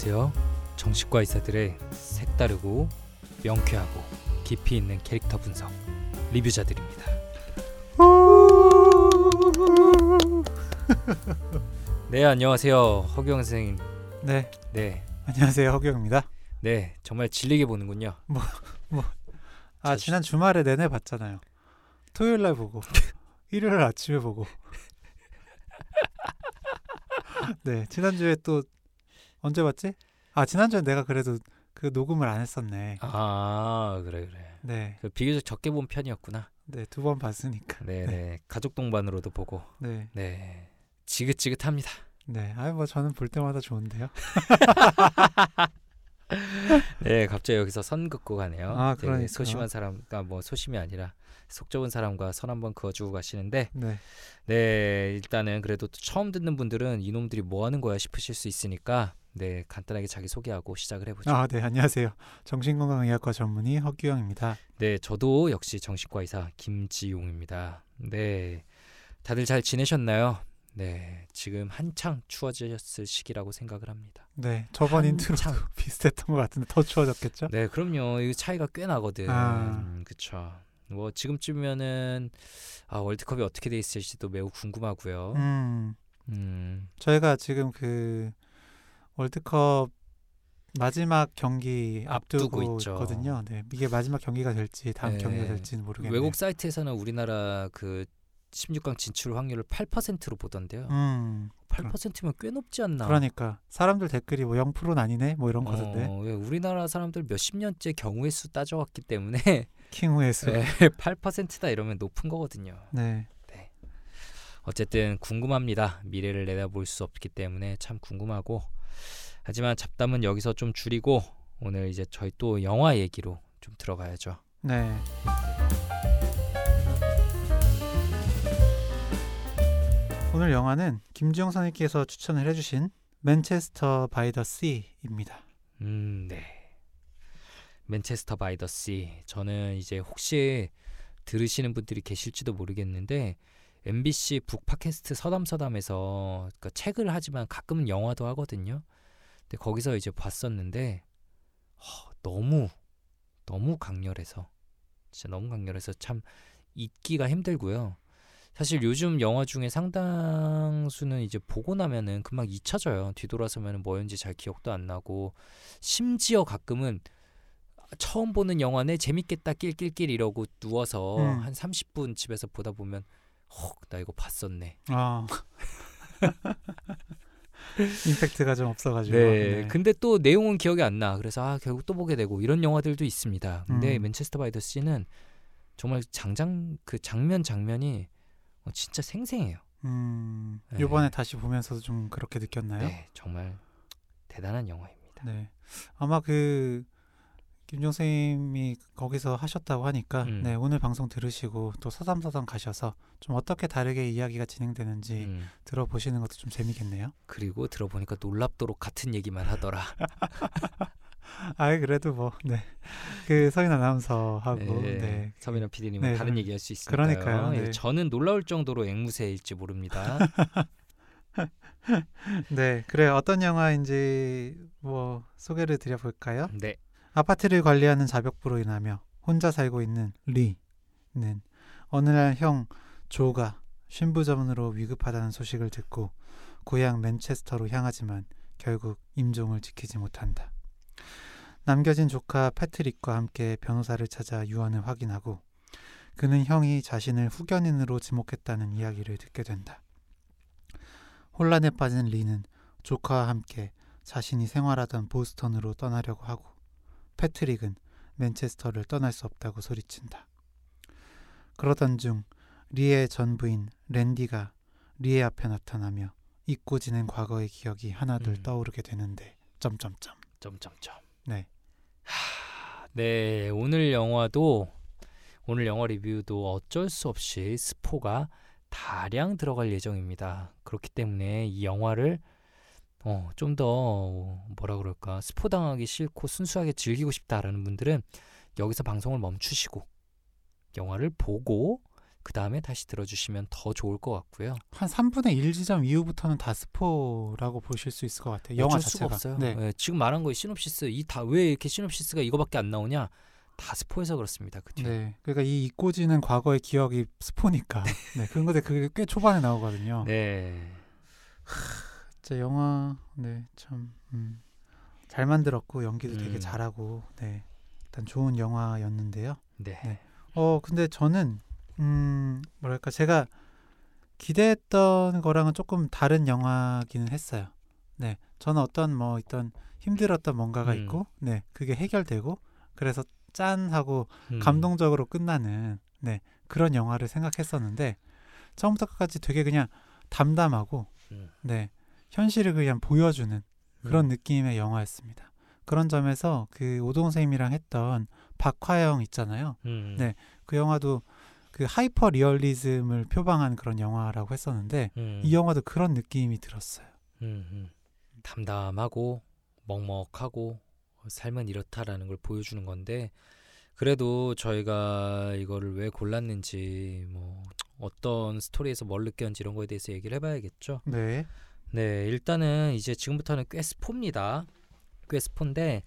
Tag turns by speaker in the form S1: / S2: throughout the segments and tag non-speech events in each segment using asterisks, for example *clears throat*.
S1: 안녕하세요. 정식과 의사들의 색다르고 명쾌하고 깊이 있는 캐릭터 분석 리뷰자들입니다. *laughs* 네 안녕하세요 허경 선생님.
S2: 네,
S1: 네,
S2: 안녕하세요 허경입니다.
S1: 네 정말 질리게 보는군요.
S2: 아
S1: 자주-
S2: 지난 주말에 내내 봤잖아요. 토요일 날 보고 *laughs* 일요일 날 아침에 보고. *laughs* 네, 지난주에 또 언제 봤지? 아 지난주에 내가 그래도 그 녹음을 안 했었네.
S1: 아 그래 그래.
S2: 네,
S1: 그 비교적 적게 본 편이었구나.
S2: 네 두 번 봤으니까.
S1: 네, 네 가족 동반으로도 보고.
S2: 네,
S1: 네 지긋지긋합니다.
S2: 네. 아이 뭐 저는 볼 때마다 좋은데요. *laughs*
S1: 네 갑자기 여기서 선 긋고 가네요.
S2: 아,
S1: 되게
S2: 그러니까.
S1: 소심한 사람과 뭐 소심이 아니라 속 좁은 사람과 선 한번 그어주고 가시는데
S2: 네,
S1: 네 일단은 그래도 또 처음 듣는 분들은 이놈들이 뭐 하는 거야 싶으실 수 있으니까 네 간단하게 자기 소개하고 시작을 해보죠.
S2: 아 네 안녕하세요. 정신건강의학과 전문의 허규영입니다.
S1: 네 저도 역시 정신과 의사 김지용입니다. 네 다들 잘 지내셨나요? 네 지금 한창 추워졌을 시기라고 생각을 합니다.
S2: 네, 저번 intro도
S1: 한참. *laughs*
S2: 비슷했던 것 같은데 더 추워졌겠죠?
S1: 네 그럼요 이 차이가 꽤 나거든.
S2: 아.
S1: 그쵸. 뭐 지금쯤이면은 아, 월드컵이 어떻게 돼 있을지도 매우 궁금하고요.
S2: 음.
S1: 음,
S2: 저희가 지금 그 월드컵 마지막 경기
S1: 앞두고
S2: 앞두고. 있거든요. 네, 이게 마지막 경기가 될지 다음
S1: 네.
S2: 경기가 될지는 모르겠네요.
S1: 외국 사이트에서는 우리나라 그 16강 진출 확률을 8%로 보던데요.
S2: 음,
S1: 8%면 꽤 높지 않나?
S2: 그러니까 사람들 댓글이 뭐 0%는 아니네 뭐 이런 거던데.
S1: 어, 왜 우리나라 사람들 몇십 년째 경우의 수 따져왔기 때문에 *laughs*
S2: 킹후의 수.
S1: 네, 8%다 이러면 높은 거거든요.
S2: 네.
S1: 어쨌든 궁금합니다. 미래를 내다볼 수 없기 때문에 참 궁금하고 하지만 잡담은 여기서 좀 줄이고 오늘 이제 저희 또 영화 얘기로 좀 들어가야죠.
S2: 네. 오늘 영화는 김지영 선생님께서 추천을 해주신 맨체스터 바이 더 씨입니다.
S1: 음, 네. 맨체스터 바이 더 씨. 저는 이제 혹시 들으시는 분들이 계실지도 모르겠는데 MBC book 팟캐스트 서담서담에서 그러니까 책을 하지만 가끔은 영화도 하거든요. 근데 거기서 이제 봤었는데 허, 너무 너무 강렬해서 진짜 너무 강렬해서 참 잊기가 힘들고요. 사실 요즘 영화 중에 상당수는 이제 보고 나면은 금방 잊혀져요. 뒤돌아서면 뭐였는지 잘 기억도 안 나고 심지어 가끔은 처음 보는 영화네 재밌겠다 낄낄낄 이러고 누워서
S2: 음.
S1: 한 30분 집에서 보다 보면 헉나 이거 봤었네.
S2: 아. *laughs* 임팩트가 좀 없어가지고.
S1: 네. 근데 또 내용은 기억이 안 나. 그래서 아 결국 또 보게 되고 이런 영화들도 있습니다. 근데
S2: 음.
S1: 맨체스터 바이 더 씨는 정말 장장 그 장면 장면이 어, 진짜 생생해요.
S2: 음,
S1: 네.
S2: 이번에 다시 보면서도 좀 그렇게 느꼈나요?
S1: 네, 정말 대단한 영화입니다.
S2: 네. 아마 그 김종 선생님이 거기서 하셨다고 하니까
S1: 음.
S2: 네, 오늘 방송 들으시고 또 서담서담 가셔서 좀 어떻게 다르게 이야기가 진행되는지
S1: 음,
S2: 들어보시는 것도 좀 재미겠네요.
S1: 그리고 들어보니까 놀랍도록 같은 얘기만 하더라. *laughs*
S2: 아, 그래도 뭐 네. 그 서인 아나운서하고
S1: 네,
S2: 네.
S1: 서민아 PD님은
S2: 네,
S1: 다른 얘기할 수 있으니까요.
S2: 그러니까요,
S1: 예,
S2: 네.
S1: 저는 놀라울 정도로 앵무새일지 모릅니다. *laughs*
S2: 네. 그래 어떤 영화인지 뭐 소개를 드려 볼까요?
S1: 네,
S2: 아파트를 관리하는 자벽부로 인하며 혼자 살고 있는 리는 어느 날 형 조가 신부전으로 위급하다는 소식을 듣고 고향 맨체스터로 향하지만 결국 임종을 지키지 못한다. 남겨진 조카 패트릭과 함께 변호사를 찾아 유언을 확인하고 그는 형이 자신을 후견인으로 지목했다는 이야기를 듣게 된다. 혼란에 빠진 리는 조카와 함께 자신이 생활하던 보스턴으로 떠나려고 하고 패트릭은 맨체스터를 떠날 수 없다고 소리친다. 그러던 중 리의 전 부인 랜디가 리의 앞에 나타나며 잊고 지낸 과거의 기억이 하나둘
S1: 음.
S2: 떠오르게 되는데 점점점.
S1: 점점점.
S2: 네.
S1: 하, 네, 오늘 영화도 오늘 영화 리뷰도 어쩔 수 없이 스포가 다량 들어갈 예정입니다. 그렇기 때문에 이 영화를 어, 좀 더 뭐라 그럴까 스포 당하기 싫고 순수하게 즐기고 싶다라는 분들은 여기서 방송을 멈추시고 영화를 보고 그 다음에 다시 들어주시면 더 좋을 것 같고요.
S2: 한 3분의 1 지점 이후부터는 다 스포라고 보실 수 있을 것 같아요. 영화 자체가.
S1: 없어요.
S2: 네.
S1: 예, 지금 말한 거에 시놉시스 이 다 왜 이렇게 시놉시스가 이거밖에 안 나오냐? 다 스포해서 그렇습니다. 그.
S2: 네. 그러니까 이 잊고지는 과거의 기억이 스포니까. *laughs* 네. 그런 건데 그게 꽤 초반에 나오거든요.
S1: 네.
S2: 진짜 영화 네, 참 음, 잘 만들었고 연기도 되게
S1: 음.
S2: 잘하고 네. 일단 좋은 영화였는데요.
S1: 네.
S2: 네. 어 근데 저는 음 뭐랄까 제가 기대했던 거랑은 조금 다른 영화기는 했어요. 네, 저는 어떤 뭐 있던 힘들었던 뭔가가
S1: 음.
S2: 있고, 네, 그게 해결되고, 그래서 짠 하고
S1: 음.
S2: 감동적으로 끝나는 네 그런 영화를 생각했었는데 처음부터 끝까지 되게 그냥 담담하고,
S1: 음.
S2: 네 현실을 그냥 보여주는 그런
S1: 음.
S2: 느낌의 영화였습니다. 그런 점에서 그 오동쌤이랑 했던 박화영 있잖아요.
S1: 음.
S2: 네. 그 영화도 그 하이퍼 리얼리즘을 표방한 그런 영화라고 했었는데
S1: 음.
S2: 이 영화도 그런 느낌이 들었어요.
S1: 음, 음. 담담하고 먹먹하고 삶은 이렇다라는 걸 보여주는 건데 그래도 저희가 이거를 왜 골랐는지 뭐 어떤 스토리에서 뭘 느꼈는지 이런 거에 대해서 얘기를 해봐야겠죠.
S2: 네.
S1: 네, 일단은 이제 지금부터는 꽤 스포입니다. 꽤 스포인데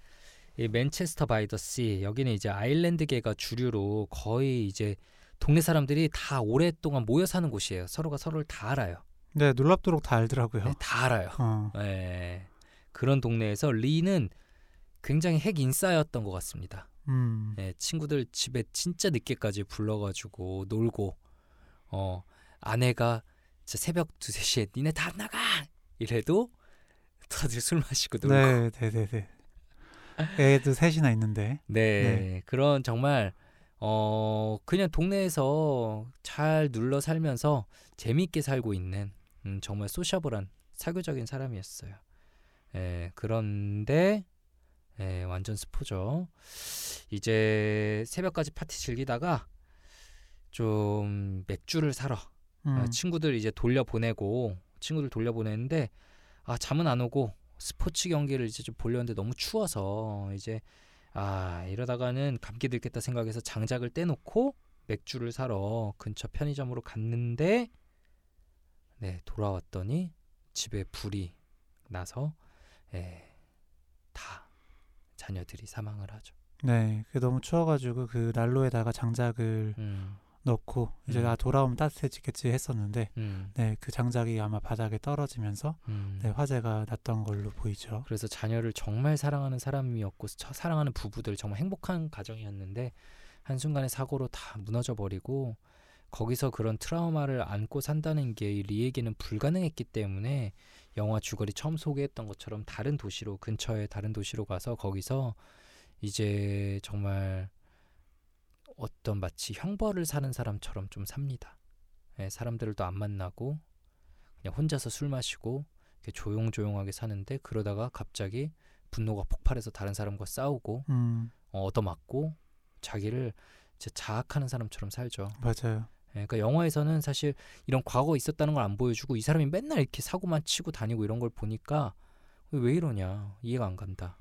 S1: 이 맨체스터 바이 더씨 여기는 이제 아일랜드계가 주류로 거의 이제 동네 사람들이 다 오랫동안 모여 사는 곳이에요. 서로가 서로를 다 알아요.
S2: 네, 놀랍도록 다 알더라고요.
S1: 네, 다 알아요.
S2: 어.
S1: 네, 그런 동네에서 리는 굉장히 핵 인싸였던 것 같습니다.
S2: 음.
S1: 네, 친구들 집에 진짜 늦게까지 불러가지고 놀고 어 아내가 새벽 두세 시에 니네 다 나가 이래도 다들 술 마시고 놀고
S2: 네, 네, 네, 네. 애도 셋이나 있는데.
S1: 네,
S2: 네.
S1: 그런 정말 어 그냥 동네에서 잘 눌러 살면서 재미있게 살고 있는 음, 정말 소셔블한 사교적인 사람이었어요. 예, 그런데 예, 완전 스포죠. 이제 새벽까지 파티 즐기다가 좀 맥주를 사러
S2: 음.
S1: 아, 친구들 이제 돌려 보내고 친구들 돌려보내는데 아 잠은 안 오고 스포츠 경기를 이제 좀 보려는데 너무 추워서 이제 아 이러다가는 감기 들겠다 생각해서 장작을 떼놓고 맥주를 사러 근처 편의점으로 갔는데 네 돌아왔더니 집에 불이 나서 예, 다 자녀들이 사망을 하죠.
S2: 네, 그게 너무 추워가지고 그 난로에다가 장작을
S1: 음,
S2: 넣고 이제
S1: 음.
S2: 나 돌아오면 따뜻해지겠지 했었는데,
S1: 음,
S2: 네, 그 장작이 아마 바닥에 떨어지면서
S1: 음.
S2: 네, 화재가 났던 걸로 보이죠.
S1: 그래서 자녀를 정말 사랑하는 사람이었고 저- 사랑하는 부부들 정말 행복한 가정이었는데 한 순간에 사고로 다 무너져 버리고 거기서 그런 트라우마를 안고 산다는 게 리에게는 불가능했기 때문에 영화 주거리 처음 소개했던 것처럼 다른 도시로 근처에 다른 도시로 가서 거기서 이제 정말 어떤 마치 형벌을 사는 사람처럼 좀 삽니다. 예, 사람들도 안 만나고 그냥 혼자서 술 마시고 조용조용하게 사는데 그러다가 갑자기 분노가 폭발해서 다른 사람과 싸우고
S2: 음,
S1: 어, 얻어맞고 자기를 자학하는 사람처럼 살죠.
S2: 맞아요.
S1: 예, 그러니까 영화에서는 사실 이런 과거 있었다는 걸 안 보여주고 이 사람이 맨날 이렇게 사고만 치고 다니고 이런 걸 보니까 왜 이러냐 이해가 안 간다.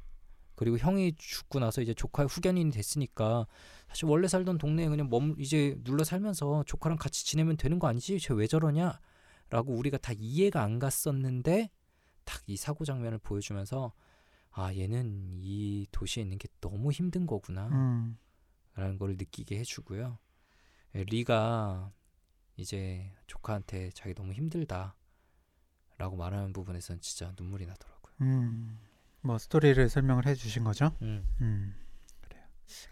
S1: 그리고 형이 죽고 나서 이제 조카의 후견인이 됐으니까 사실 원래 살던 동네에 그냥 멈 이제 눌러 살면서 조카랑 같이 지내면 되는 거 아니지? 쟤 왜 저러냐? 라고 우리가 다 이해가 안 갔었는데 딱 이 사고 장면을 보여주면서 아 얘는 이 도시에 있는 게 너무 힘든 거구나.
S2: 음,
S1: 라는 걸 느끼게 해주고요. 예, 리가 이제 조카한테 자기 너무 힘들다 라고 말하는 부분에선 진짜 눈물이 나더라고요.
S2: 음, 뭐 스토리를 설명을 해주신 거죠?
S1: 음.
S2: 음,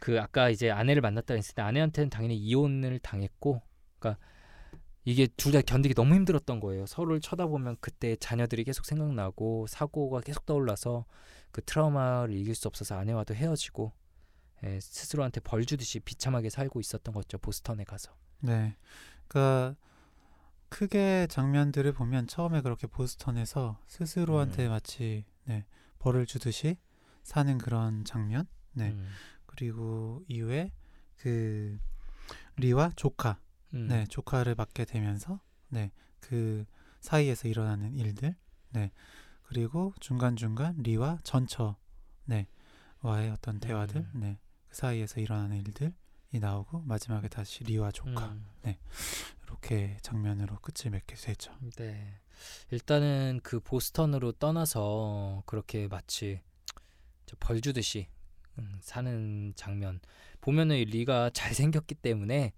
S1: 그 아까 이제 아내를 만났다 했을 때 아내한테는 당연히 이혼을 당했고 그러니까 이게 둘 다 견디기 너무 힘들었던 거예요. 서로를 쳐다보면 그때 자녀들이 계속 생각나고 사고가 계속 떠올라서 그 트라우마를 이길 수 없어서 아내와도 헤어지고 예, 스스로한테 벌 주듯이 비참하게 살고 있었던 거죠. 보스턴에 가서.
S2: 네. 그러니까 크게 장면들을 보면 처음에 그렇게 보스턴에서 스스로한테
S1: 음.
S2: 마치 네, 벌을 주듯이 사는 그런 장면. 네.
S1: 음.
S2: 그리고 이후에 그 리와 조카,
S1: 음.
S2: 네, 조카를 맡게 되면서 네, 그 사이에서 일어나는 일들. 네. 그리고 중간중간 리와 전처 네, 와의 어떤 대화들.
S1: 음.
S2: 네. 그 사이에서 일어나는 일들. 나오고 마지막에 다시 리와 조카
S1: 음,
S2: 이렇게 장면으로 끝을 맺게 되죠.
S1: 네. 일단은 그 보스턴으로 떠나서 그렇게 마치 저벌 주듯이 음, 사는 장면 보면은 이 리가 잘 생겼기 때문에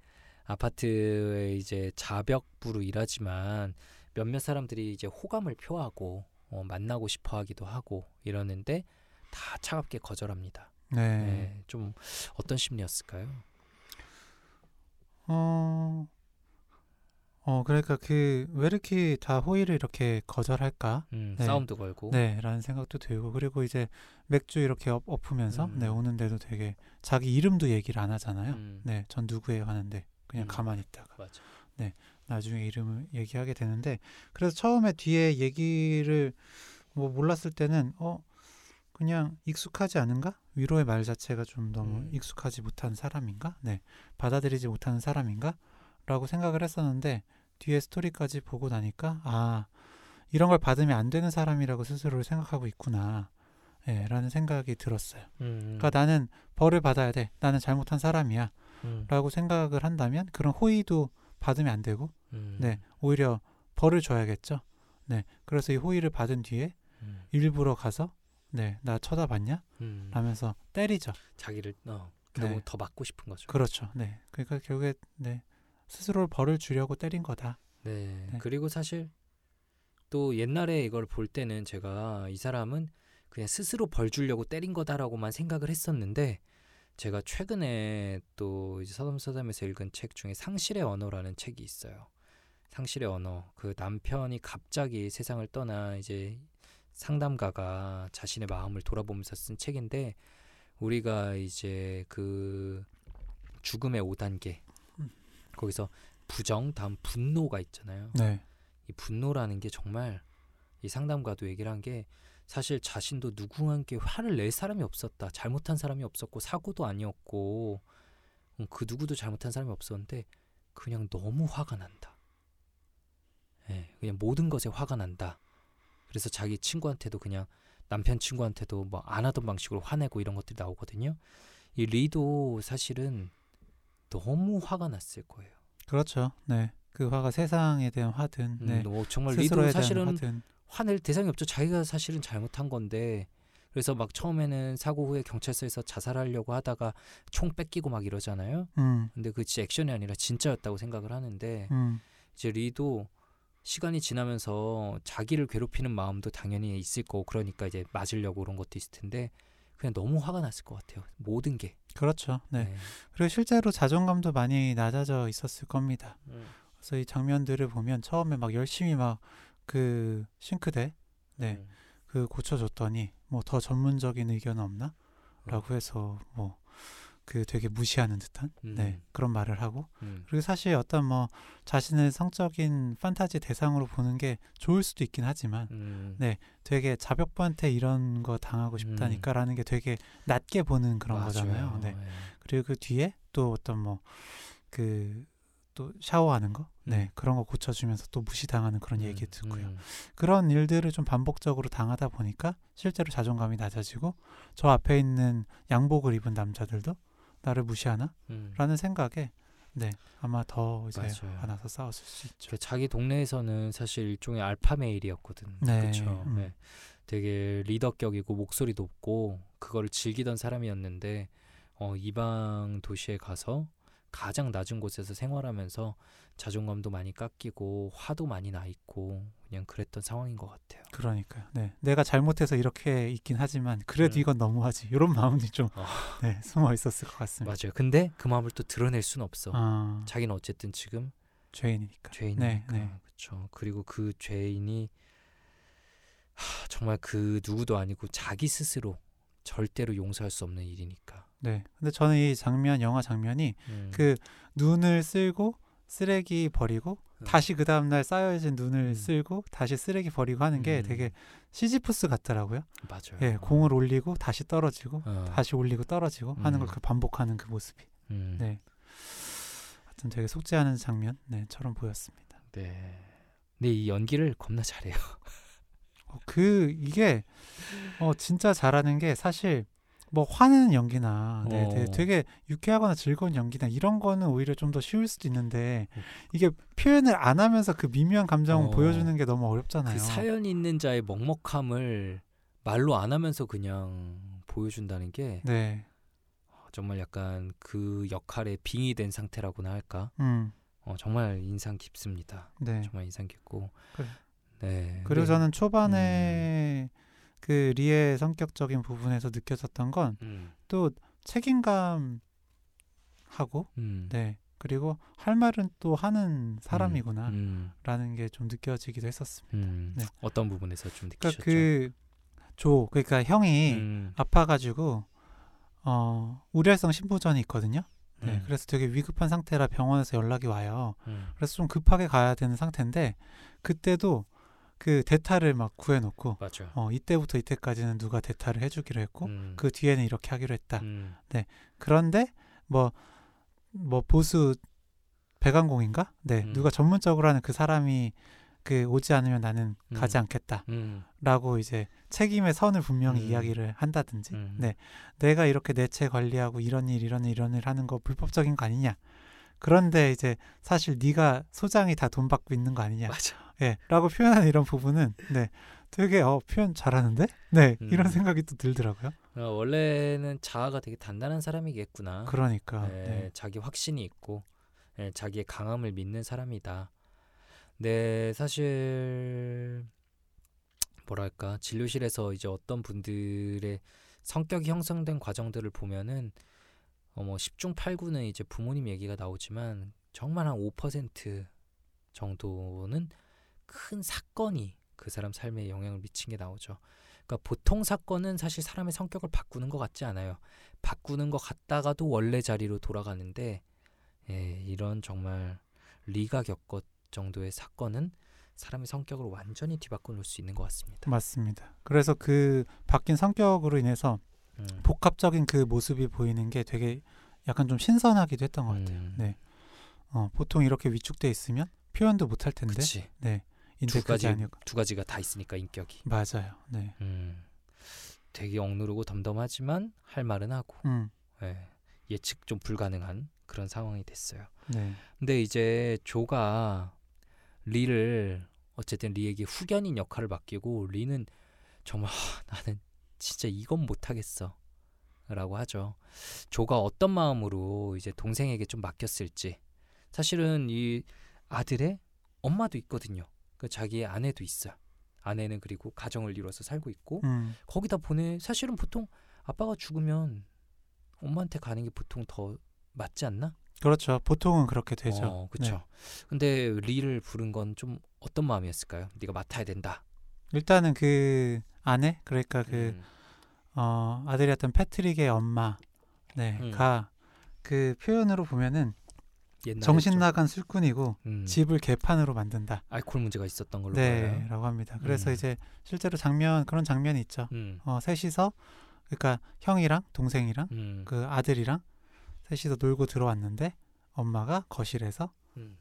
S1: 아파트에 이제 자벽부로 일하지만 몇몇 사람들이 이제 호감을 표하고 어, 만나고 싶어 하기도 하고 이러는데 다 차갑게 거절합니다.
S2: 네.
S1: 네, 좀 어떤 심리였을까요?
S2: 어, 어 그러니까 그 왜 이렇게 다 호의를 이렇게 거절할까?
S1: 음,
S2: 네.
S1: 싸움도 걸고.
S2: 네,라는 생각도 들고 그리고 이제 맥주 이렇게 엎, 엎으면서
S1: 음.
S2: 네 오는데도 되게 자기 이름도 얘기를 안 하잖아요.
S1: 음,
S2: 네, 전 누구예요 하는데 그냥
S1: 음.
S2: 가만히 있다가
S1: 맞아.
S2: 나중에 이름을 얘기하게 되는데 그래서 처음에 뒤에 얘기를 뭐 몰랐을 때는 어 그냥 익숙하지 않은가 위로의 말 자체가 좀 너무
S1: 음.
S2: 익숙하지 못한 사람인가 네 받아들이지 못하는 사람인가 라고 생각을 했었는데 뒤에 스토리까지 보고 나니까 아 이런 걸 받으면 안 되는 사람이라고 스스로를 생각하고 있구나 예, 라는 생각이 들었어요.
S1: 음,
S2: 그러니까 나는 벌을 받아야 돼. 나는 잘못한 사람이야.
S1: 음,
S2: 라고 생각을 한다면 그런 호의도 받으면 안 되고
S1: 음,
S2: 네, 오히려 벌을 줘야겠죠. 네, 그래서 이 호의를 받은 뒤에
S1: 음,
S2: 일부러 가서 네, 나 쳐다봤냐?
S1: 음.
S2: 라면서 때리죠.
S1: 자기를 어, 결국
S2: 네.
S1: 더 맞고 싶은 거죠.
S2: 그렇죠. 네, 그러니까 결국에 네 스스로를 벌을 주려고 때린 거다.
S1: 네.
S2: 네.
S1: 그리고 사실 또 옛날에 이걸 볼 때는 제가 이 사람은 그냥 스스로 벌 주려고 때린 거다라고만 생각을 했었는데 제가 최근에 또 이제 서담서담에서 읽은 책 중에 상실의 언어라는 책이 있어요. 상실의 언어. 그 남편이 갑자기 세상을 떠나 이제 상담가가 자신의 마음을 돌아보면서 쓴 책인데 우리가 이제 그 죽음의 5단계
S2: 음.
S1: 거기서 부정 다음 분노가 있잖아요.
S2: 네,
S1: 이 분노라는 게 정말 이 상담가도 얘기를 한 게 사실 자신도 누구한테 화를 낼 사람이 없었다. 잘못한 사람이 없었고 사고도 아니었고 음, 그 누구도 잘못한 사람이 없었는데 그냥 너무 화가 난다. 예, 그냥 모든 것에 화가 난다. 그래서 자기 친구한테도 그냥 남편 친구한테도 뭐 안 하던 방식으로 화내고 이런 것들이 나오거든요. 이 리도 사실은 너무 화가 났을 거예요.
S2: 그렇죠. 네, 그 화가 세상에 대한 화든
S1: 음,
S2: 네,
S1: 너 정말
S2: 대한
S1: 사실은
S2: 화든
S1: 화낼 대상이 없죠. 자기가 사실은 잘못한 건데 그래서 막 처음에는 사고 후에 경찰서에서 자살하려고 하다가 총 뺏기고 막 이러잖아요.
S2: 음,
S1: 근데 그 진짜 액션이 아니라 진짜였다고 생각을 하는데
S2: 음,
S1: 이제 리도 시간이 지나면서 자기를 괴롭히는 마음도 당연히 있을 거고 그러니까 이제 맞으려고 그런 것도 있을 텐데 그냥 너무 화가 났을 것 같아요. 모든 게.
S2: 그렇죠. 네.
S1: 네.
S2: 그리고 실제로 자존감도 많이 낮아져 있었을 겁니다.
S1: 음.
S2: 그래서 이 장면들을 보면 처음에 막 열심히 막 그 싱크대 네.
S1: 음.
S2: 그 고쳐줬더니 뭐 더 전문적인 의견 없나? 라고 해서 뭐 그 되게 무시하는 듯한
S1: 음.
S2: 네 그런 말을 하고
S1: 음.
S2: 그리고 사실 어떤 뭐 자신을 성적인 판타지 대상으로 보는 게 좋을 수도 있긴 하지만
S1: 음.
S2: 네. 되게 자벽부한테 이런 거 당하고 싶다니까라는 게 되게 낮게 보는 그런
S1: 맞아요.
S2: 거잖아요. 네.
S1: 네.
S2: 그리고 그 뒤에 또 어떤 뭐 그 또 샤워하는 거, 네
S1: 음.
S2: 그런 거 고쳐주면서 또 무시당하는 그런 얘기
S1: 음,
S2: 듣고요.
S1: 음.
S2: 그런 일들을 좀 반복적으로 당하다 보니까 실제로 자존감이 낮아지고 저 앞에 있는 양복을 입은 남자들도 나를 무시하나?
S1: 음.
S2: 라는 생각에 네 아마 더 이제
S1: 맞아요.
S2: 화나서 싸웠을 수 있죠.
S1: 그 자기 동네에서는 사실 일종의 알파 메일이었거든.
S2: 네,
S1: 그렇죠.
S2: 음.
S1: 네. 되게 리더격이고 목소리 높고 그거를 즐기던 사람이었는데 어, 이방 도시에 가서 가장 낮은 곳에서 생활하면서 자존감도 많이 깎이고 화도 많이 나 있고 그냥 그랬던 상황인 것 같아요.
S2: 그러니까요. 네 내가 잘못해서 이렇게 있긴 하지만 그래도
S1: 음.
S2: 이건 너무하지. 이런 마음이 좀
S1: 어.
S2: 네, 숨어 있었을 것 같습니다.
S1: 맞아요. 근데 그 마음을 또 드러낼 수는 없어.
S2: 아,
S1: 자기는 어쨌든 지금
S2: 죄인이니까.
S1: 죄인이니까
S2: 네, 네.
S1: 그렇죠. 그리고 그 죄인이 하, 정말 그 누구도 아니고 자기 스스로 절대로 용서할 수 없는 일이니까.
S2: 네. 근데 저는 이 장면, 영화 장면이
S1: 음.
S2: 그 눈을 쓸고 쓰레기 버리고
S1: 음.
S2: 다시 그 다음 날 쌓여진 눈을
S1: 음.
S2: 쓸고 다시 쓰레기 버리고 하는 게
S1: 음.
S2: 되게 시지프스 같더라고요.
S1: 맞아요.
S2: 예, 공을 올리고 다시 떨어지고
S1: 어.
S2: 다시 올리고 떨어지고 하는 걸
S1: 음.
S2: 그 반복하는 그 모습이.
S1: 음.
S2: 네. 하여튼 되게 속죄하는 장면, 네처럼 보였습니다.
S1: 네. 근데 이 연기를 겁나 잘해요. *laughs*
S2: 어, 그 이게 어 진짜 잘하는 게 사실 뭐 화내는 연기나 네,
S1: 어.
S2: 되게, 유쾌하거나 즐거운 연기나 이런 거는 오히려 좀 더 쉬울 수도 있는데
S1: 음.
S2: 이게 표현을 안 하면서 그 미묘한 감정을
S1: 어.
S2: 보여주는 게 너무 어렵잖아요.
S1: 그 사연 있는 자의 먹먹함을 말로 안 하면서 그냥 보여준다는 게
S2: 네,
S1: 정말 약간 그 역할에 빙의 된 상태라고나 할까?
S2: 음,
S1: 어, 정말 인상 깊습니다.
S2: 네.
S1: 정말 인상 깊고.
S2: 그래.
S1: 네.
S2: 그리고
S1: 네.
S2: 저는 초반에 그 리의 성격적인 부분에서 느껴졌던 건
S1: 음,
S2: 또 책임감 하고
S1: 음,
S2: 네 그리고 할 말은 또 하는 사람이구나라는
S1: 음,
S2: 게좀 느껴지기도 했었습니다.
S1: 음.
S2: 네.
S1: 어떤 부분에서 좀
S2: 그러니까
S1: 느끼셨죠?
S2: 그조 그러니까 형이
S1: 음,
S2: 아파가지고 어 우려성 신부전이 있거든요. 네,
S1: 음,
S2: 그래서 되게 위급한 상태라 병원에서 연락이 와요.
S1: 음,
S2: 그래서 좀 급하게 가야 되는 상태인데 그때도 그 대타를 막 구해놓고
S1: 맞아.
S2: 어 이때부터 이때까지는 누가 대타를 해주기로 했고
S1: 음,
S2: 그 뒤에는 이렇게 하기로 했다.
S1: 음,
S2: 그런데 뭐뭐 보수 배관공인가? 네,
S1: 음.
S2: 누가 전문적으로 하는 그 사람이 그 오지 않으면 나는 가지
S1: 음.
S2: 않겠다라고
S1: 음,
S2: 이제 책임의 선을 분명히
S1: 음.
S2: 이야기를 한다든지,
S1: 음.
S2: 네, 내가 이렇게 내체 관리하고 이런 일 이런 일 이런 일 하는 거 불법적인 거 아니냐? 그런데 이제 사실 네가 소장이 다 돈 받고 있는 거 아니냐?
S1: 맞아.
S2: 예, 라고 표현하는 이런 부분은 네, 되게 어 표현 잘하는데, 네,
S1: 음.
S2: 이런 생각이 또 들더라고요.
S1: 어, 원래는 자아가 되게 단단한 사람이겠구나.
S2: 그러니까,
S1: 네,
S2: 네,
S1: 자기 확신이 있고 네, 자기의 강함을 믿는 사람이다. 네, 사실 뭐랄까 진료실에서 이제 어떤 분들의 성격이 형성된 과정들을 보면은 어 뭐 10중 8구는 이제 부모님 얘기가 나오지만 정말 한 5% 정도는 큰 사건이 그 사람 삶에 영향을 미친 게 나오죠. 그러니까 보통 사건은 사실 사람의 성격을 바꾸는 것 같지 않아요. 바꾸는 것 같다가도 원래 자리로 돌아가는데 예, 이런 정말 리가 겪었 정도의 사건은 사람의 성격을 완전히 뒤바꿔 놓을 수 있는 것 같습니다.
S2: 맞습니다. 그래서 그 바뀐 성격으로 인해서
S1: 음.
S2: 복합적인 그 모습이 보이는 게 되게 약간 좀 신선하기도 했던 것 같아요.
S1: 음.
S2: 네. 어, 보통 이렇게 위축돼 있으면 표현도 못 할 텐데,
S1: 그치.
S2: 네,
S1: 두 가지 두 가지가 다 있으니까 인격이.
S2: 맞아요. 네,
S1: 음. 되게 억누르고 덤덤하지만 할 말은 하고
S2: 음,
S1: 예. 예측 좀 불가능한 그런 상황이 됐어요.
S2: 네,
S1: 근데 이제 조가 리를 어쨌든 리에게 후견인 역할을 맡기고 리는 정말 하, 나는 진짜 이건 못하겠어 라고 하죠 조가 어떤 마음으로 이제 동생에게 좀 맡겼을지 사실은 이 아들의 엄마도 있거든요 그 자기의 아내도 있어요 아내는 그리고 가정을 이뤄서 살고 있고
S2: 음,
S1: 거기다 보내 사실은 보통 아빠가 죽으면 엄마한테 가는 게 보통 더 맞지 않나?
S2: 그렇죠. 보통은 그렇게 되죠.
S1: 어, 그렇죠. 근데 리를 부른 건 좀 어떤 마음이었을까요? 네가 맡아야 된다.
S2: 일단은 그 아내, 그러니까 그
S1: 음,
S2: 어, 아들이었던 패트릭의 엄마, 네,
S1: 음.
S2: 가그 표현으로 보면은 정신
S1: 좀,
S2: 나간 술꾼이고
S1: 음,
S2: 집을 개판으로 만든다.
S1: 알코올 문제가 있었던 걸로
S2: 네,
S1: 봐요.
S2: 라고 합니다. 그래서
S1: 음.
S2: 이제 실제로 장면 그런 장면이 있죠.
S1: 음,
S2: 어, 셋이서 그러니까 형이랑 동생이랑
S1: 음,
S2: 그 아들이랑 셋이서 놀고 들어왔는데 엄마가 거실에서
S1: 음,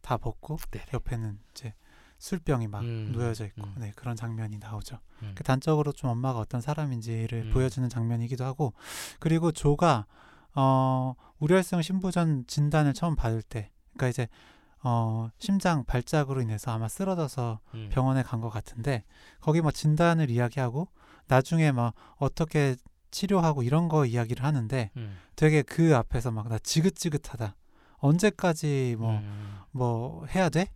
S2: 다 벗고
S1: 네네.
S2: 옆에는 이제 술병이 막
S1: 음,
S2: 놓여져 있고
S1: 음.
S2: 네 그런 장면이 나오죠.
S1: 음.
S2: 그 단적으로 좀 엄마가 어떤 사람인지를
S1: 음.
S2: 보여주는 장면이기도 하고 그리고 조가 어 우려성 신부전 진단을 처음 받을 때 그러니까 이제 어 심장 발작으로 인해서 아마 쓰러져서
S1: 음,
S2: 병원에 간 것 같은데 거기 뭐 진단을 이야기하고 나중에 막 어떻게 치료하고 이런 거 이야기를 하는데
S1: 음,
S2: 되게 그 앞에서 막 나 지긋지긋하다 언제까지 뭐뭐
S1: 음,
S2: 해야 돼?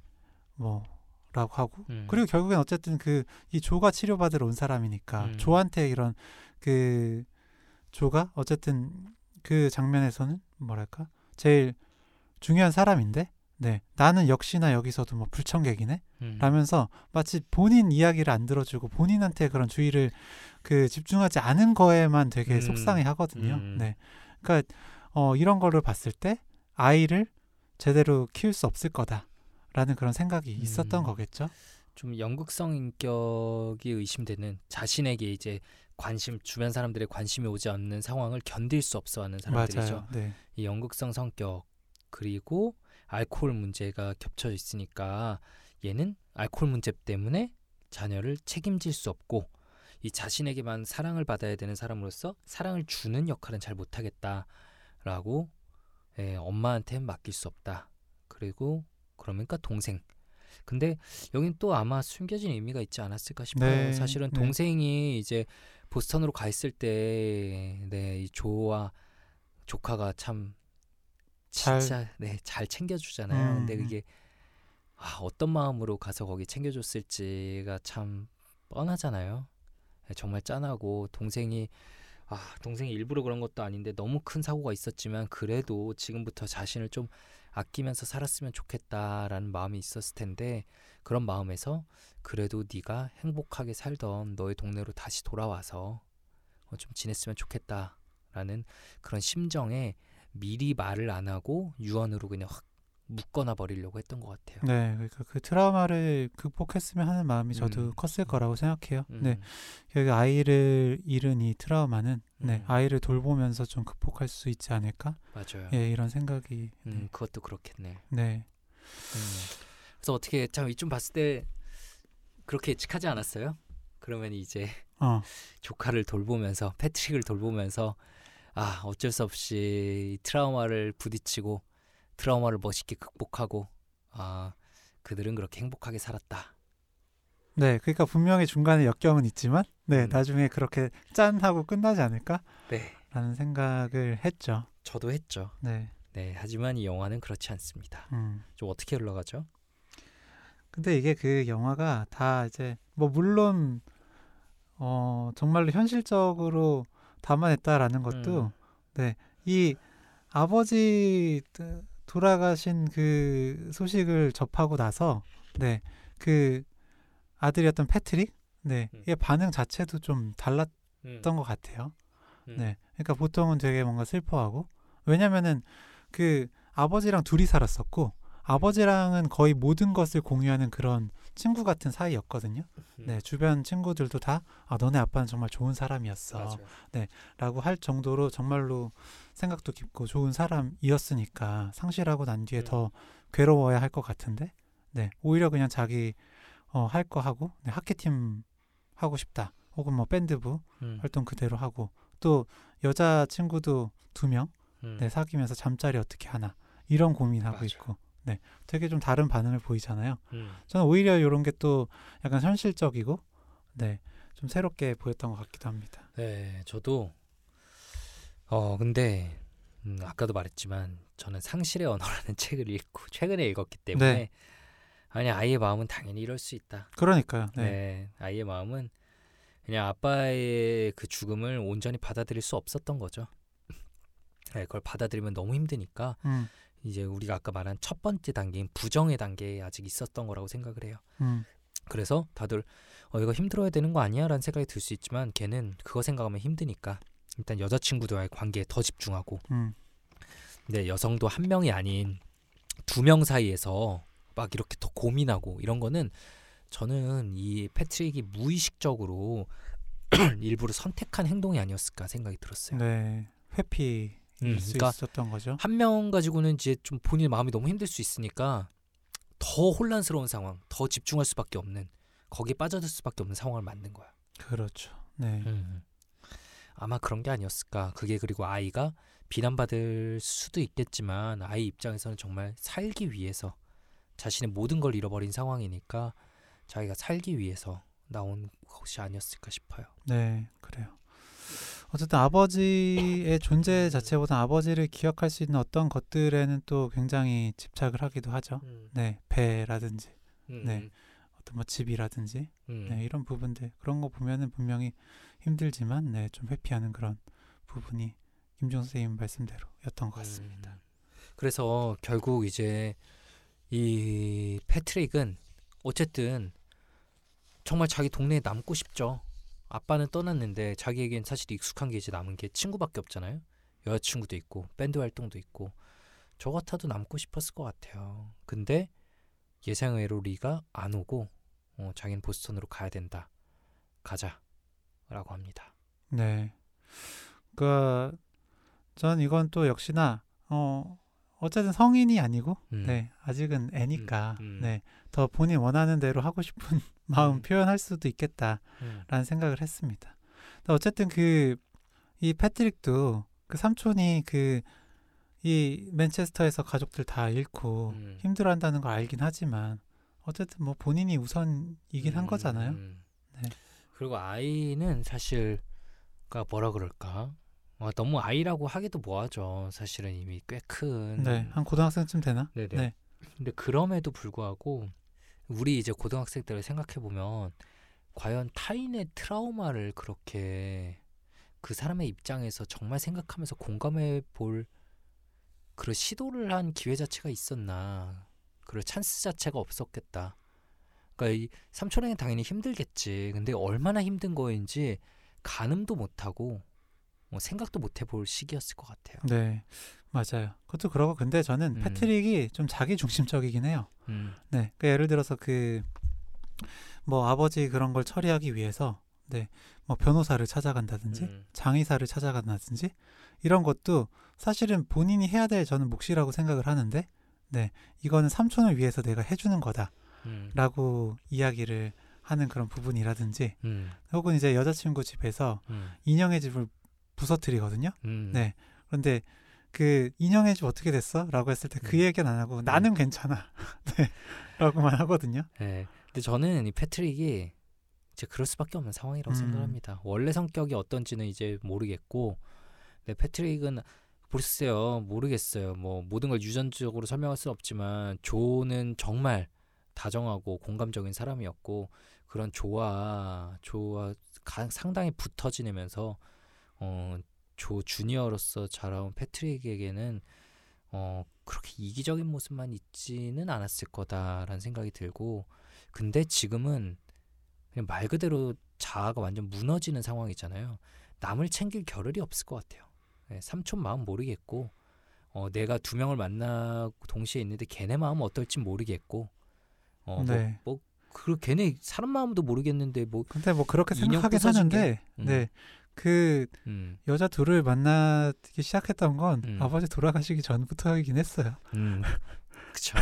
S2: 뭐 라고 하고
S1: 음,
S2: 그리고 결국엔 어쨌든 그 이 조가 치료받으러 온 사람이니까
S1: 음.
S2: 조한테 이런 그 조가 어쨌든 그 장면에서는 뭐랄까 제일 중요한 사람인데 네 나는 역시나 여기서도 뭐 불청객이네
S1: 음,
S2: 라면서 마치 본인 이야기를 안 들어주고 본인한테 그런 주의를 그 집중하지 않은 거에만 되게
S1: 음.
S2: 속상해 하거든요.
S1: 음.
S2: 네. 그러니까 어 이런 거를 봤을 때 아이를 제대로 키울 수 없을 거다 라는 그런 생각이 있었던
S1: 음.
S2: 거겠죠.
S1: 좀 연극성 인격이 의심되는 자신에게 이제 관심 주변 사람들의 관심이 오지 않는 상황을 견딜 수 없어하는 사람들이죠.
S2: 네.
S1: 이 연극성 성격 그리고 알코올 문제가 겹쳐 있으니까 얘는 알코올 문제 때문에 자녀를 책임질 수 없고 이 자신에게만 사랑을 받아야 되는 사람으로서 사랑을 주는 역할은 잘 못하겠다라고 예, 엄마한테 맡길 수 없다. 그리고 그러니까 동생. 근데 여긴 또 아마 숨겨진 의미가 있지 않았을까 싶어요.
S2: 네,
S1: 사실은
S2: 네.
S1: 동생이 이제 보스턴으로 가 있을 때, 네, 이 조와 조카가 참
S2: 잘-
S1: 진짜 네, 잘 챙겨주잖아요.
S2: 음,
S1: 근데
S2: 음.
S1: 그게 아, 어떤 마음으로 가서 거기 챙겨줬을지가 참 뻔하잖아요. 네, 정말 짠하고 동생이 아 동생이 일부러 그런 것도 아닌데 너무 큰 사고가 있었지만 그래도 지금부터 자신을 좀 아끼면서 살았으면 좋겠다라는 마음이 있었을 텐데 그런 마음에서 그래도 네가 행복하게 살던 너의 동네로 다시 돌아와서 어, 좀 지냈으면 좋겠다라는 그런 심정에 미리 말을 안 하고 유언으로 그냥 확 묶어놔 버리려고 했던 것 같아요.
S2: 네, 그러니까 그 트라우마를 극복했으면 하는 마음이 저도
S1: 음.
S2: 컸을 거라고 생각해요.
S1: 음,
S2: 네, 여기 아이를 잃은 이 트라우마는 네,
S1: 음.
S2: 아이를 돌보면서 좀 극복할 수 있지 않을까?
S1: 맞아요.
S2: 예, 이런 생각이
S1: 음, 그것도 그렇겠네.
S2: 네,
S1: 음. 그래서 어떻게 참 이쯤 봤을 때 그렇게 예측하지 않았어요? 그러면 이제
S2: 어, *laughs*
S1: 조카를 돌보면서 패트릭을 돌보면서 아 어쩔 수 없이 이 트라우마를 부딪히고 트라우마를 멋있게 극복하고 아 그들은 그렇게 행복하게 살았다.
S2: 네, 그러니까 분명히 중간에 역경은 있지만, 네,
S1: 음.
S2: 나중에 그렇게 짠 하고 끝나지 않을까라는
S1: 네,
S2: 생각을 했죠.
S1: 저도 했죠.
S2: 네,
S1: 네, 하지만 이 영화는 그렇지 않습니다.
S2: 음.
S1: 좀 어떻게 흘러가죠?
S2: 근데 이게 그 영화가 다 이제 뭐 물론 어 정말로 현실적으로 담아냈다라는 것도
S1: 음.
S2: 네이 아버지 드- 돌아가신 그 소식을 접하고 나서 네 그 아들이었던 패트릭 네
S1: 음.
S2: 이 반응 자체도 좀 달랐던
S1: 음,
S2: 것 같아요.
S1: 음,
S2: 네 그러니까 보통은 되게 뭔가 슬퍼하고 왜냐면은 그 아버지랑 둘이 살았었고 아버지랑은 거의 모든 것을 공유하는 그런 친구 같은 사이였거든요.
S1: 음,
S2: 네, 주변 친구들도 다 아, 너네 아빠는 정말 좋은 사람이었어.
S1: 맞아요.
S2: 라고 할 정도로 정말로 생각도 깊고 좋은 사람이었으니까 상실하고 난 뒤에
S1: 음.
S2: 더 괴로워야 할 것 같은데, 네, 오히려 그냥 자기 어, 할 거 하고 네, 학회팀 하고 싶다. 혹은 뭐 밴드부
S1: 음,
S2: 활동 그대로 하고 또 여자 친구도 두명
S1: 음,
S2: 네, 사귀면서 잠자리 어떻게 하나 이런 고민하고
S1: 맞아요.
S2: 있고 네, 되게 좀 다른 반응을 보이잖아요.
S1: 음,
S2: 저는 오히려 이런 게 또 약간 현실적이고 네, 좀 새롭게 보였던 것 같기도 합니다.
S1: 네, 저도 어 근데 음, 아까도 말했지만 저는 상실의 언어라는 *laughs* 책을 읽고 최근에 읽었기 때문에
S2: 네.
S1: 아니 아이의 마음은 당연히 이럴 수 있다.
S2: 그러니까요.
S1: 네.
S2: 네.
S1: 아이의 마음은 그냥 아빠의 그 죽음을 온전히 받아들일 수 없었던 거죠. 네, 그걸 받아들이면 너무 힘드니까
S2: 음,
S1: 이제 우리가 아까 말한 첫 번째 단계인 부정의 단계에 아직 있었던 거라고 생각을 해요.
S2: 음,
S1: 그래서 다들 어 이거 힘들어야 되는 거 아니야라는 생각이 들 수 있지만 걔는 그거 생각하면 힘드니까 일단 여자친구들과의 관계에 더 집중하고
S2: 음,
S1: 근데 여성도 한 명이 아닌 두 명 사이에서 막 이렇게 더 고민하고 이런 거는 저는 이 패트릭이 무의식적으로 *clears throat* 일부러 선택한 행동이 아니었을까 생각이 들었어요.
S2: 네. 회피일
S1: 음,
S2: 수
S1: 그러니까
S2: 있었던 거죠.
S1: 한 명 가지고는 이제 좀 본인 마음이 너무 힘들 수 있으니까 더 혼란스러운 상황, 더 집중할 수밖에 없는 거기에 빠져들 수밖에 없는 상황을 만든 거야.
S2: 그렇죠. 네.
S1: 음. 아마 그런 게 아니었을까. 그게 그리고 아이가 비난받을 수도 있겠지만 아이 입장에서는 정말 살기 위해서 자신의 모든 걸 잃어버린 상황이니까 자기가 살기 위해서 나온 것이 아니었을까 싶어요.
S2: 네, 그래요. 어쨌든 아버지의 존재 자체보다 아버지를 기억할 수 있는 어떤 것들에는 또 굉장히 집착을 하기도 하죠. 네, 배라든지
S1: 음,
S2: 네. 어떤 뭐 집이라든지
S1: 음,
S2: 네, 이런 부분들 그런 거 보면은 분명히 힘들지만 네, 좀 회피하는 그런 부분이 김종 선생님 말씀대로였던 것 같습니다.
S1: 음. 그래서 결국 이제 이 패트릭은 어쨌든 정말 자기 동네에 남고 싶죠. 아빠는 떠났는데 자기에겐 사실 익숙한 게 이제 남은 게 친구밖에 없잖아요. 여자친구도 있고 밴드 활동도 있고 저 같아도 남고 싶었을 것 같아요. 근데 예상외로 리가 안 오고 어, 자기는 보스턴으로 가야 된다. 가자 라고 합니다.
S2: 네. 그러니까 전 이건 또 역시나 어 어쨌든 성인이 아니고
S1: 음.
S2: 네 아직은 애니까
S1: 음, 음.
S2: 네 더 본인 원하는 대로 하고 싶은 *laughs* 마음
S1: 음.
S2: 표현할 수도 있겠다라는
S1: 음.
S2: 생각을 했습니다. 어쨌든 그 이 패트릭도 그 삼촌이 그 이 맨체스터에서 가족들 다 잃고
S1: 음.
S2: 힘들어한다는 걸 알긴 하지만 어쨌든 뭐 본인이 우선이긴 한
S1: 음,
S2: 거잖아요.
S1: 그리고 아이는 사실 가 뭐라 그럴까? 어, 너무 아이라고 하기도 뭐하죠. 사실은 이미 꽤 큰.
S2: 네, 한 고등학생쯤 되나?
S1: 네네.
S2: 네.
S1: 근데 그럼에도 불구하고 우리 이제 고등학생들을 생각해 보면 과연 타인의 트라우마를 그렇게 그 사람의 입장에서 정말 생각하면서 공감해 볼 그런 시도를 한 기회 자체가 있었나? 그런 찬스 자체가 없었겠다. 그러니까 이 삼촌에겐 당연히 힘들겠지. 근데 얼마나 힘든 거인지 가늠도 못하고 뭐 생각도 못 해볼 시기였을 것 같아요.
S2: 네, 맞아요. 그것도 그러고 근데 저는
S1: 음.
S2: 패트릭이 좀 자기 중심적이긴 해요.
S1: 음,
S2: 네, 그 예를 들어서 그 뭐 아버지 그런 걸 처리하기 위해서 네, 뭐 변호사를 찾아간다든지
S1: 음,
S2: 장의사를 찾아간다든지 이런 것도 사실은 본인이 해야 될 저는 몫이라고 생각을 하는데 네, 이거는 삼촌을 위해서 내가 해주는 거다 라고
S1: 음,
S2: 이야기를 하는 그런 부분이라든지
S1: 음,
S2: 혹은 이제 여자친구 집에서
S1: 음,
S2: 인형의 집을 부서뜨리거든요.
S1: 음.
S2: 네. 그런데 그 인형의 집 어떻게 됐어? 라고 했을 때그
S1: 음.
S2: 얘기는 안 하고 나는 괜찮아. *laughs* 네. 라고만 하거든요.
S1: 네. 근데 저는 이 패트릭이 이제 그럴 수밖에 없는 상황이라고
S2: 음.
S1: 생각합니다. 원래 성격이 어떤지는 이제 모르겠고, 근데 패트릭은 글쎄요 모르겠어요. 뭐 모든 걸 유전적으로 설명할 수는 없지만 조는 정말 다정하고 공감적인 사람이었고 그런 조와 조와 가- 상당히 붙어 지내면서 어, 조 주니어로서 자라온 패트릭에게는 어, 그렇게 이기적인 모습만 있지는 않았을 거다라는 생각이 들고 근데 지금은 그냥 말 그대로 자아가 완전 무너지는 상황이잖아요. 남을 챙길 겨를이 없을 것 같아요. 네, 삼촌 마음 모르겠고 어, 내가 두 명을 만나고 동시에 있는데 걔네 마음은 어떨지 모르겠고 어,
S2: 네.
S1: 뭐, 뭐 그 걔네 사람 마음도 모르겠는데 뭐
S2: 근데 뭐 그렇게
S1: 인형
S2: 생각하긴
S1: 부서진 게-
S2: 하는데
S1: 음.
S2: 네. 그
S1: 음,
S2: 여자 둘을 만나기 시작했던 건
S1: 음.
S2: 아버지 돌아가시기 전부터이긴 했어요.
S1: 음, *laughs* 그쵸.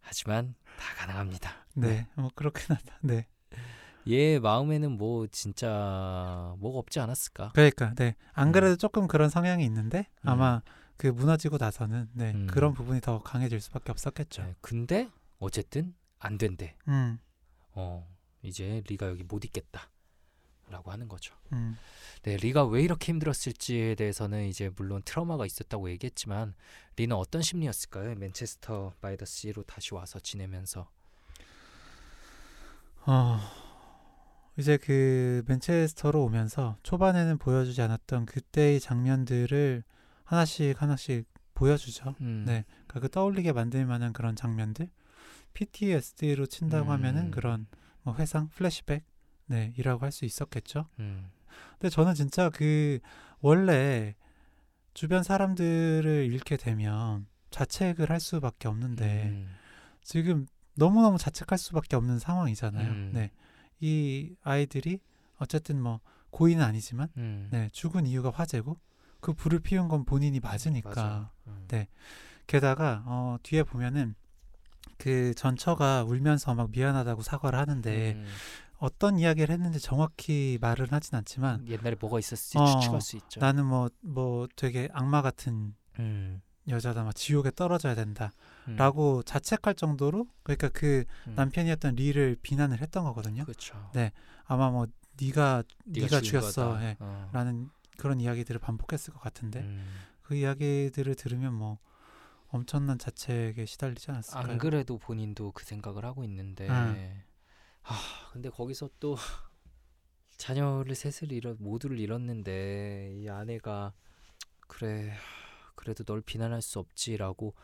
S1: 하지만 다 가능합니다.
S2: 네. 뭐 그렇긴 하다. 네.
S1: 얘 마음에는 뭐 진짜 뭐가 없지 않았을까?
S2: 그러니까 네. 안
S1: 음.
S2: 그래도 조금 그런 성향이 있는데
S1: 음.
S2: 아마 그 무너지고 나서는 네.
S1: 음.
S2: 그런 부분이 더 강해질 수밖에 없었겠죠.
S1: 네, 근데 어쨌든 안 된대.
S2: 음.
S1: 어, 이제 리가 여기 못 있겠다. 라고 하는 거죠.
S2: 음.
S1: 네, 리가 왜 이렇게 힘들었을지에 대해서는 이제 물론 트라우마가 있었다고 얘기했지만 리는 어떤 심리였을까요? 맨체스터 바이 더 시로 다시 와서 지내면서
S2: 어, 이제 그 맨체스터로 오면서 초반에는 보여주지 않았던 그때의 장면들을 하나씩 하나씩 보여주죠.
S1: 음,
S2: 네. 그러니까 그 떠올리게 만들 만한 그런 장면들. PTSD로 친다고
S1: 음.
S2: 하면은 그런 뭐 회상, 플래시백, 네, 이라고 할 수 있었겠죠.
S1: 음,
S2: 근데 저는 진짜 그 원래 주변 사람들을 잃게 되면 자책을 할 수밖에 없는데
S1: 음,
S2: 지금 너무너무 자책할 수밖에 없는 상황이잖아요.
S1: 음.
S2: 네. 이 아이들이 어쨌든 뭐 고의는 아니지만
S1: 음,
S2: 네, 죽은 이유가 화재고 그 불을 피운 건 본인이 맞으니까.
S1: 음,
S2: 네. 게다가 어 뒤에 보면은 그 전처가 울면서 막 미안하다고 사과를 하는데
S1: 음,
S2: 어떤 이야기를 했는지 정확히 말은 하진 않지만
S1: 옛날에 뭐가 있었을지
S2: 어,
S1: 추측할 수 있죠.
S2: 나는 뭐뭐 되게 악마 같은
S1: 음,
S2: 여자다 막 지옥에 떨어져야 된다
S1: 음,
S2: 라고 자책할 정도로 그러니까 그
S1: 음,
S2: 남편이었던 리를 비난을 했던 거거든요
S1: 그렇죠.
S2: 아마 뭐 네가 네가
S1: 죽인
S2: 죽였어
S1: 거다.
S2: 예,
S1: 어.
S2: 그런 이야기들을 반복했을 것 같은데
S1: 음.
S2: 그 이야기들을 들으면 뭐 엄청난 자책에 시달리지 않았을까요?
S1: 안 그래도 본인도 그 생각을 하고 있는데
S2: 음.
S1: 아 근데 거기서 또 *laughs* 자녀를 셋을 잃어 모두를 잃었는데 이 아내가 그래 그래도 널 비난할 수 없지라고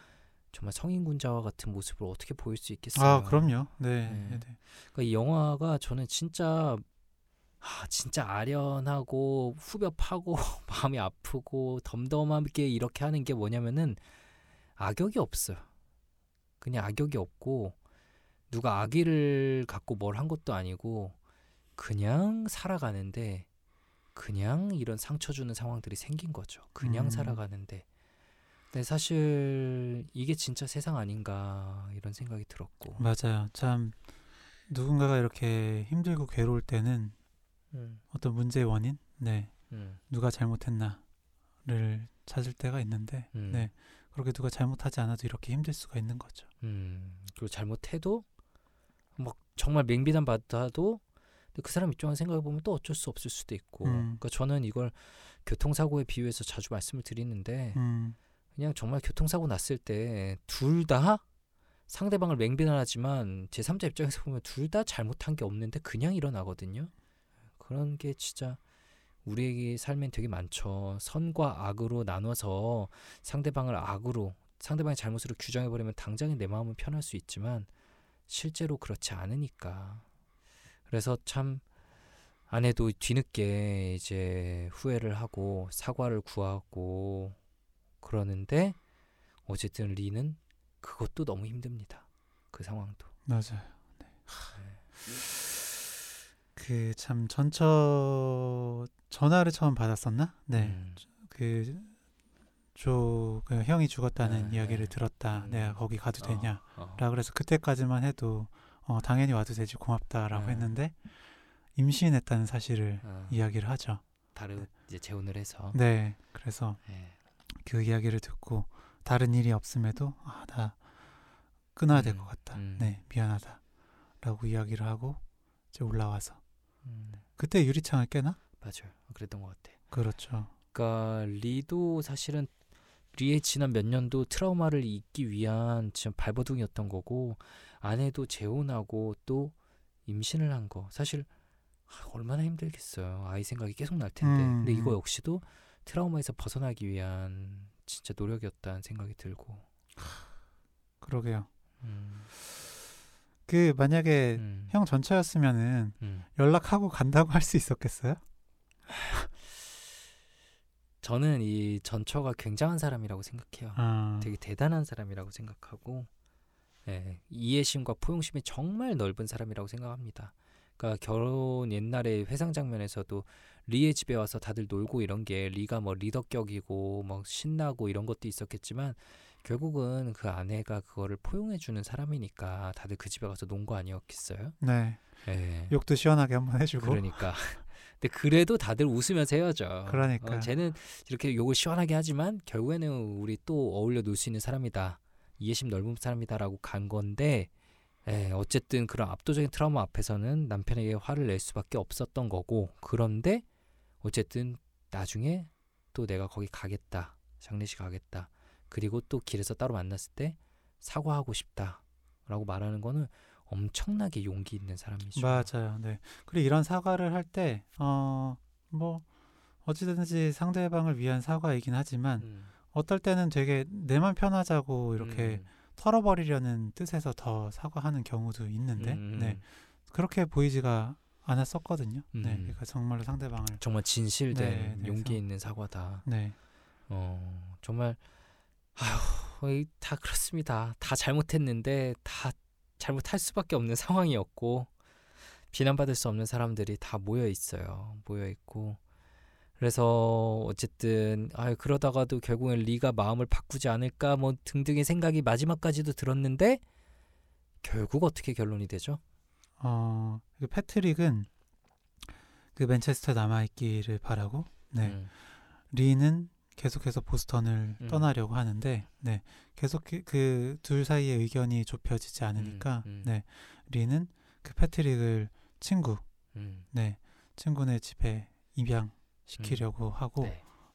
S1: 정말 성인군자와 같은 모습을 어떻게 보일 수 있겠어요?
S2: 아 그럼요. 네.
S1: 네.
S2: 네. 네.
S1: 그러니까 이 영화가 저는 진짜 아 진짜 아련하고 후벼 파고 *laughs* 마음이 아프고 덤덤하게 이렇게 하는 게 뭐냐면은 악역이 없어요. 그냥 악역이 없고 누가 악의를 갖고 뭘 한 것도 아니고 그냥 살아가는데 그냥 이런 상처 주는 상황들이 생긴 거죠. 그냥
S2: 음.
S1: 살아가는데 네, 사실 이게 진짜 세상 아닌가 이런 생각이 들었고.
S2: 맞아요. 참 누군가가 이렇게 힘들고 괴로울 때는
S1: 음,
S2: 어떤 문제의 원인, 네,
S1: 음,
S2: 누가 잘못했나를 찾을 때가 있는데,
S1: 음.
S2: 네, 그렇게 누가 잘못하지 않아도 이렇게 힘들 수가 있는 거죠.
S1: 음. 그리고 잘못해도 막 정말 맹비난 받아도 그 사람 입장을 생각해 보면 또 어쩔 수 없을 수도 있고.
S2: 음.
S1: 그러니까 저는 이걸 교통사고에 비유해서 자주 말씀을 드리는데
S2: 음,
S1: 그냥 정말 교통사고 났을 때 둘 다 상대방을 맹비난하지만 제 3자 입장에서 보면 둘 다 잘못한 게 없는데 그냥 일어나거든요. 그런 게 진짜 우리에게 삶엔 되게 많죠. 선과 악으로 나눠서 상대방을 악으로 상대방의 잘못으로 규정해 버리면 당장에 내 마음은 편할 수 있지만 실제로 그렇지 않으니까. 그래서 참 아내도 뒤늦게 이제 후회를 하고 사과를 구하고 그러는데 어쨌든 리는 그것도 너무 힘듭니다. 그 상황도.
S2: 맞아요. 네. 그 참 전처 전화를 처음 받았었나? 네,
S1: 음,
S2: 그조 그 형이 죽었다는
S1: 네,
S2: 이야기를
S1: 네.
S2: 들었다.
S1: 음.
S2: 내가 거기 가도 되냐?
S1: 어,
S2: 라 그래서 그때까지만 해도 어, 당연히 와도 되지 고맙다라고
S1: 네.
S2: 했는데 임신했다는 사실을
S1: 어,
S2: 이야기를 하죠.
S1: 다른 이제 재혼을 해서.
S2: 네, 그래서
S1: 네.
S2: 그 이야기를 듣고 다른 일이 없음에도 아 나 끊어야 될
S1: 음,
S2: 것 같다.
S1: 음.
S2: 네, 미안하다라고 이야기를 하고 이제 올라와서
S1: 음,
S2: 그때 유리창을 깨나?
S1: 맞아요. 그랬던 것 같아.
S2: 그렇죠.
S1: 그러니까 리도 사실은 리의 지난 몇 년도 트라우마를 잊기 위한 지금 발버둥이었던 거고 아내도 재혼하고 또 임신을 한 거 사실 아, 얼마나 힘들겠어요 아이 생각이 계속 날 텐데
S2: 음,
S1: 근데 이거
S2: 음.
S1: 역시도 트라우마에서 벗어나기 위한 진짜 노력이었다는 생각이 들고
S2: 그러게요.
S1: 음,
S2: 그 만약에
S1: 음,
S2: 형 전처였으면은
S1: 음.
S2: 연락하고 간다고 할 수 있었겠어요?
S1: 저는 이 전처가 굉장한 사람이라고 생각해요
S2: 아,
S1: 되게 대단한 사람이라고 생각하고 예, 이해심과 포용심이 정말 넓은 사람이라고 생각합니다. 그러니까 결혼 옛날에 회상 장면에서도 리의 집에 와서 다들 놀고 이런 게 리가 뭐 리더격이고 뭐 신나고 이런 것도 있었겠지만 결국은 그 아내가 그거를 포용해 주는 사람이니까 다들 그 집에 가서 논 거 아니었겠어요?
S2: 네.
S1: 예.
S2: 욕도 시원하게 한번 해주고.
S1: 그러니까. *laughs* 근데 그래도 다들 웃으면서 헤어져.
S2: 그러니까.
S1: 어, 쟤는 이렇게 욕을 시원하게 하지만 결국에는 우리 또 어울려 놀 수 있는 사람이다. 이해심 넓은 사람이다라고 간 건데 에, 어쨌든 그런 압도적인 트라우마 앞에서는 남편에게 화를 낼 수밖에 없었던 거고 그런데 어쨌든 나중에 또 내가 거기 가겠다. 장례식 가겠다. 그리고 또 길에서 따로 만났을 때 사과하고 싶다라고 말하는 거는 엄청나게 용기 있는 사람이죠.
S2: 맞아요. 네. 그리고 이런 사과를 할 때, 어, 뭐, 어찌든지 상대방을 위한 사과이긴 하지만,
S1: 음,
S2: 어떨 때는 되게 내만 편하자고 이렇게
S1: 음,
S2: 털어버리려는 뜻에서 더 사과하는 경우도 있는데,
S1: 음,
S2: 네. 그렇게 보이지가 않았었거든요. 네.
S1: 음.
S2: 그러니까 정말로 상대방을,
S1: 정말 진실된
S2: 네, 네,
S1: 용기 있는 사과다.
S2: 네.
S1: 어, 정말 아휴, 이- 다 그렇습니다. 다 잘못했는데 다 잘못할 수밖에 없는 *laughs* 상황이었고 비난받을 수 없는 사람들이 다 모여 있어요. 모여 있고 그래서 어쨌든 아 그러다가도 결국엔 리가 마음을 바꾸지 않을까 뭐 등등의 생각이 마지막까지도 들었는데 결국 어떻게 결론이 되죠?
S2: 어, 그 패트릭은 그 맨체스터 남아 있기를 바라고, 네.
S1: 음,
S2: 리는 계속해서 보스턴을
S1: 음.
S2: 떠나려고 하는데 네 계속 그 둘 사이의 의견이 좁혀지지 않으니까
S1: 음.
S2: 네 리는 그 패트릭을 친구
S1: 음,
S2: 네 친구네 집에 입양 시키려고 하고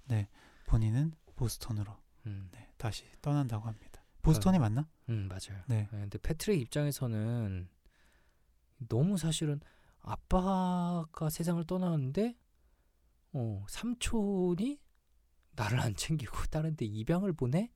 S1: 네,
S2: 본인은 보스턴으로
S1: 음,
S2: 네, 다시 떠난다고 합니다. 보스턴이 맞나?
S1: 음 맞아요.
S2: 네.
S1: 네, 근데 패트릭 입장에서는 너무 사실은 아빠가 세상을 떠나는데 어, 삼촌이 나를 안 챙기고 *laughs* 다른 데 입양을 보내?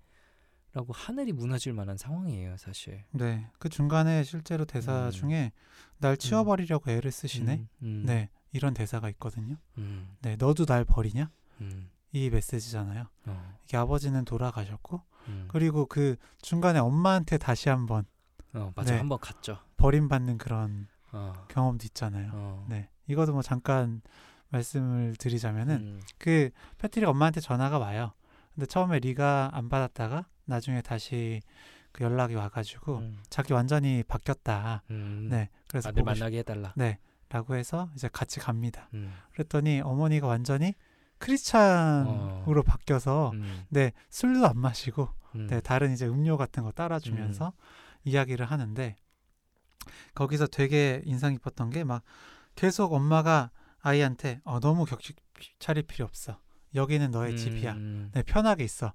S1: 라고 하늘이 무너질 만한 상황이에요, 사실.
S2: 네. 그 중간에 실제로 대사
S1: 음.
S2: 중에 날 치워버리려고 애를 쓰시네.
S1: 음, 음,
S2: 네. 이런 대사가 있거든요.
S1: 음,
S2: 네. 너도 날 버리냐?
S1: 음,
S2: 이 메시지잖아요.
S1: 어,
S2: 이게 아버지는 돌아가셨고
S1: 음.
S2: 그리고 그 중간에 엄마한테 다시 한번
S1: 어, 맞아.
S2: 네.
S1: 한번 갔죠.
S2: 버림받는 그런
S1: 어,
S2: 경험도 있잖아요.
S1: 어.
S2: 네. 이것도 뭐 잠깐 말씀을 드리자면은
S1: 음,
S2: 그 패트릭 엄마한테 전화가 와요. 근데 처음에 리가 안 받았다가 나중에 다시 그 연락이 와가지고
S1: 음.
S2: 자기 완전히 바뀌었다.
S1: 음.
S2: 네, 그래서
S1: 아들
S2: 보고 싶...
S1: 만나게 해달라.
S2: 네, 라고 해서 이제 같이 갑니다.
S1: 음.
S2: 그랬더니 어머니가 완전히 크리스찬으로 바뀌어서
S1: 음.
S2: 네 술도 안 마시고
S1: 음.
S2: 네 다른 이제 음료 같은 거 따라주면서 이야기를 하는데 거기서 되게 인상 깊었던 게 막 계속 엄마가 아이한테 어, 너무 격식 차릴 필요 없어 여기는 너의 집이야
S1: 음.
S2: 네 편하게 있어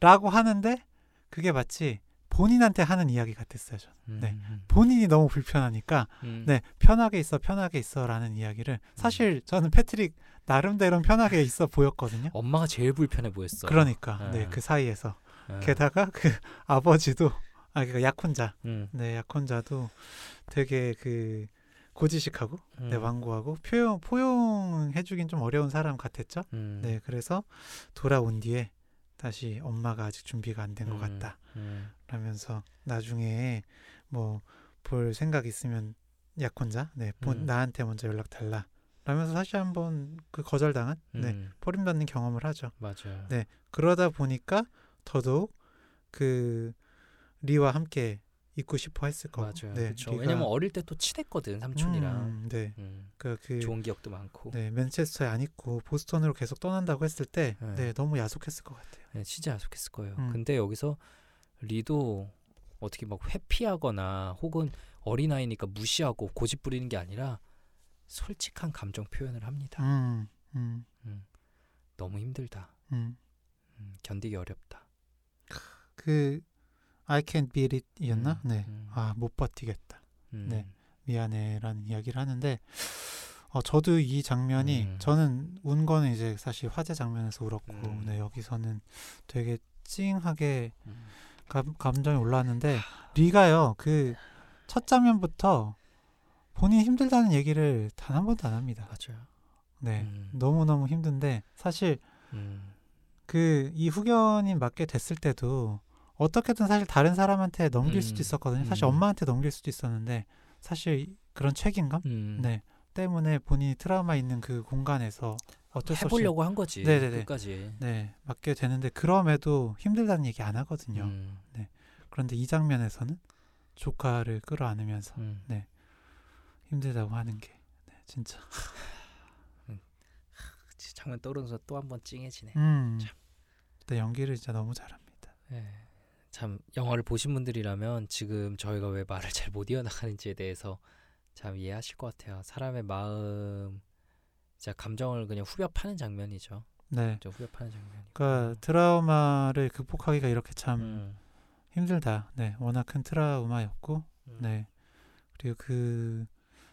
S2: 라고 하는데 그게 마치 본인한테 하는 이야기 같았어요 저는
S1: 음.
S2: 네. 본인이 너무 불편하니까
S1: 음.
S2: 네 편하게 있어 편하게 있어라는 이야기를 사실 저는 패트릭 나름대로 편하게 있어 보였거든요
S1: 엄마가 제일 불편해 보였어.
S2: 그러니까
S1: 어.
S2: 네그 사이에서
S1: 어.
S2: 게다가 그 *laughs* 아버지도 아 그러니까 약혼자
S1: 음.
S2: 네 약혼자도 되게 그 고지식하고
S1: 음.
S2: 네 완고하고 표용 포용해주긴 좀 어려운 사람 같았죠
S1: 음.
S2: 네 그래서 돌아온 뒤에 다시 엄마가 아직 준비가 안 된것
S1: 음.
S2: 같다
S1: 음.
S2: 라면서 나중에 뭐 볼 생각 있으면 약혼자 네 본-
S1: 음.
S2: 나한테 먼저 연락 달라 라면서 다시 한번 그 거절당한 네
S1: 음.
S2: 버림받는 경험을 하죠
S1: 맞아요.
S2: 네. 그러다 보니까 더더욱 그 리와 함께 있고 싶어 했을 거고
S1: 맞아요.
S2: 네,
S1: 그렇죠. 왜냐면 어릴 때 또 친했거든 삼촌이랑.
S2: 음, 네.
S1: 음.
S2: 그, 그
S1: 좋은 기억도 많고.
S2: 네, 맨체스터에 안 있고 보스턴으로 계속 떠난다고 했을 때
S1: 네.
S2: 네, 너무 야속했을 것 같아요.
S1: 네, 진짜 야속했을 거예요.
S2: 음.
S1: 근데 여기서 리도 어떻게 막 회피하거나 혹은 어린 아이니까 무시하고 고집 부리는 게 아니라 솔직한 감정 표현을 합니다.
S2: 음, 음,
S1: 너무 힘들다.
S2: 음.
S1: 음, 견디기 어렵다.
S2: 그 I can't beat it이었나?
S1: 음,
S2: 네.
S1: 음.
S2: 아, 못 버티겠다.
S1: 음.
S2: 네. 미안해라는 이야기를 하는데 어, 저도 이 장면이
S1: 음.
S2: 저는 운 거는 이제 사실 화재 장면에서 울었고
S1: 음.
S2: 네, 여기서는 되게 찡하게
S1: 음.
S2: 감, 감정이 올라왔는데 리가요 그 첫 장면부터 본인 힘들다는 얘기를 단 한 번도 안 합니다.
S1: 맞아요.
S2: 네,
S1: 음.
S2: 너무 너무 힘든데 사실
S1: 음.
S2: 그이 후견인 맡게 됐을 때도 어떻게든 사실 다른 사람한테 넘길
S1: 음.
S2: 수도 있었거든요. 사실
S1: 음.
S2: 엄마한테 넘길 수도 있었는데 사실 그런 책임감
S1: 음.
S2: 네 때문에 본인이 트라우마 있는 그 공간에서 어쩔 수 없이
S1: 해보려고 한 거지.
S2: 네네네.
S1: 끝까지.
S2: 네 맡게 되는데 그럼에도 힘들다는 얘기 안 하거든요.
S1: 음.
S2: 그런데 이 장면에서는 조카를 끌어안으면서
S1: 음.
S2: 힘들다고 하는 게 네, 진짜
S1: 장면 떠오르면서 또 한 번 찡해지네.
S2: 음
S1: 참.
S2: 근데 연기를 진짜 너무 잘합니다.
S1: 예. 참 영화를 보신 분들이라면 지금 저희가 왜 말을 잘 못 이어나가는지에 대해서 참 이해하실 것 같아요. 사람의 마음, 진짜 감정을 그냥 후벼 파는 장면이죠.
S2: 네.
S1: 저 후벼 파는 장면이.
S2: 그러니까 트라우마를 극복하기가 이렇게 참
S1: 음.
S2: 힘들다. 네, 워낙 큰 트라우마였고,
S1: 음.
S2: 네, 그리고 그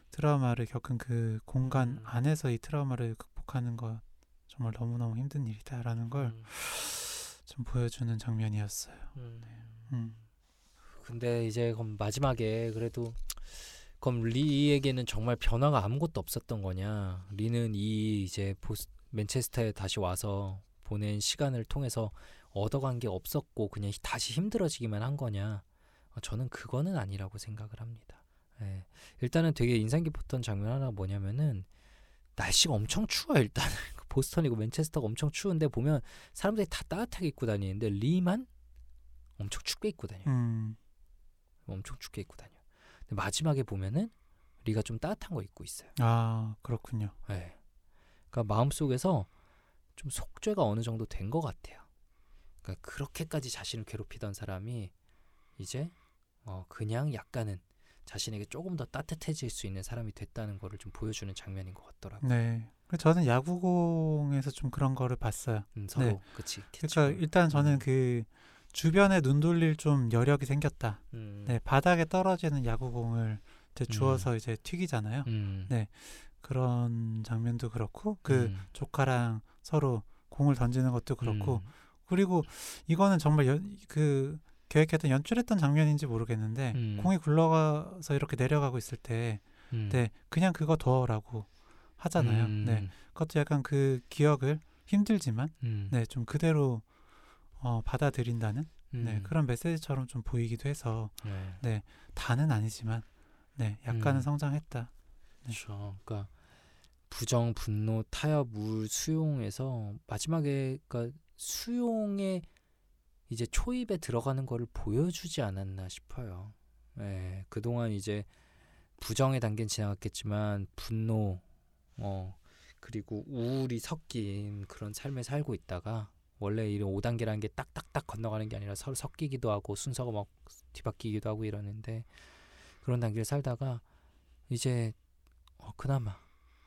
S2: 트라우마를 겪은 그 공간
S1: 음.
S2: 안에서 이 트라우마를 극복하는 것 정말 너무 너무 힘든 일이다라는 걸 좀
S1: 음.
S2: 보여주는 장면이었어요.
S1: 음.
S2: 음,
S1: 근데 이제 그럼 마지막에 그래도 그럼 리에게는 정말 변화가 아무것도 없었던 거냐? 리는 이 이제 보스, 맨체스터에 다시 와서 보낸 시간을 통해서 얻어간 게 없었고 그냥 다시 힘들어지기만 한 거냐? 어, 저는 그거는 아니라고 생각을 합니다. 예. 일단은 되게 인상 깊었던 장면 하나 뭐냐면은 날씨가 엄청 추워 요 일단 그 보스턴이고 맨체스터가 엄청 추운데 보면 사람들이 다 따뜻하게 입고 다니는데 리만 엄청 춥게 입고 다녀요.
S2: 음,
S1: 엄청 춥게 입고 다녀. 근데 마지막에 보면은 리가 좀 따뜻한 거 입고 있어요.
S2: 아 그렇군요.
S1: 네. 그러니까 마음 속에서 좀 속죄가 어느 정도 된 것 같아요. 그러니까 그렇게까지 자신을 괴롭히던 사람이 이제 어 그냥 약간은 자신에게 조금 더 따뜻해질 수 있는 사람이 됐다는 거를 좀 보여주는 장면인 것 같더라고요.
S2: 네, 저는 야구공에서 좀 그런 거를 봤어요.
S1: 음, 서로
S2: 네.
S1: 그치.
S2: 그러니까 일단 저는
S1: 음.
S2: 그 주변에 눈 돌릴 좀 여력이 생겼다.
S1: 음,
S2: 네, 바닥에 떨어지는 야구공을 이제
S1: 음.
S2: 주워서 이제 튀기잖아요.
S1: 음,
S2: 네. 그런 장면도 그렇고 그
S1: 음,
S2: 조카랑 서로 공을 던지는 것도 그렇고
S1: 음,
S2: 그리고 이거는 정말 연, 그 계획했던 연출했던 장면인지 모르겠는데
S1: 음.
S2: 공이 굴러가서 이렇게 내려가고 있을 때
S1: 음,
S2: 네, 그냥 그거 둬라고 하잖아요.
S1: 음,
S2: 네. 그것도 약간 그 기억을 힘들지만
S1: 음,
S2: 네, 좀 그대로 어, 받아들인다는
S1: 음,
S2: 네, 그런 메시지처럼 좀 보이기도 해서
S1: 네.
S2: 다는 아니지만 네, 약간은
S1: 음.
S2: 성장했다.
S1: 그렇죠. 그러니까 부정, 분노, 타협, 우울, 수용에서 마지막에 그러니까 수용의 이제 초입에 들어가는 거를 보여주지 않았나 싶어요. 예, 그동안 이제 부정의 단계는 지나갔겠지만 분노, 어, 그리고 우울이 섞인 그런 삶을 살고 있다가 원래 이런 5단계라는 게 딱딱딱 건너가는 게 아니라 서로 섞이기도 하고 순서가 막 뒤바뀌기도 하고 이러는데 그런 단계를 살다가 이제 어, 그나마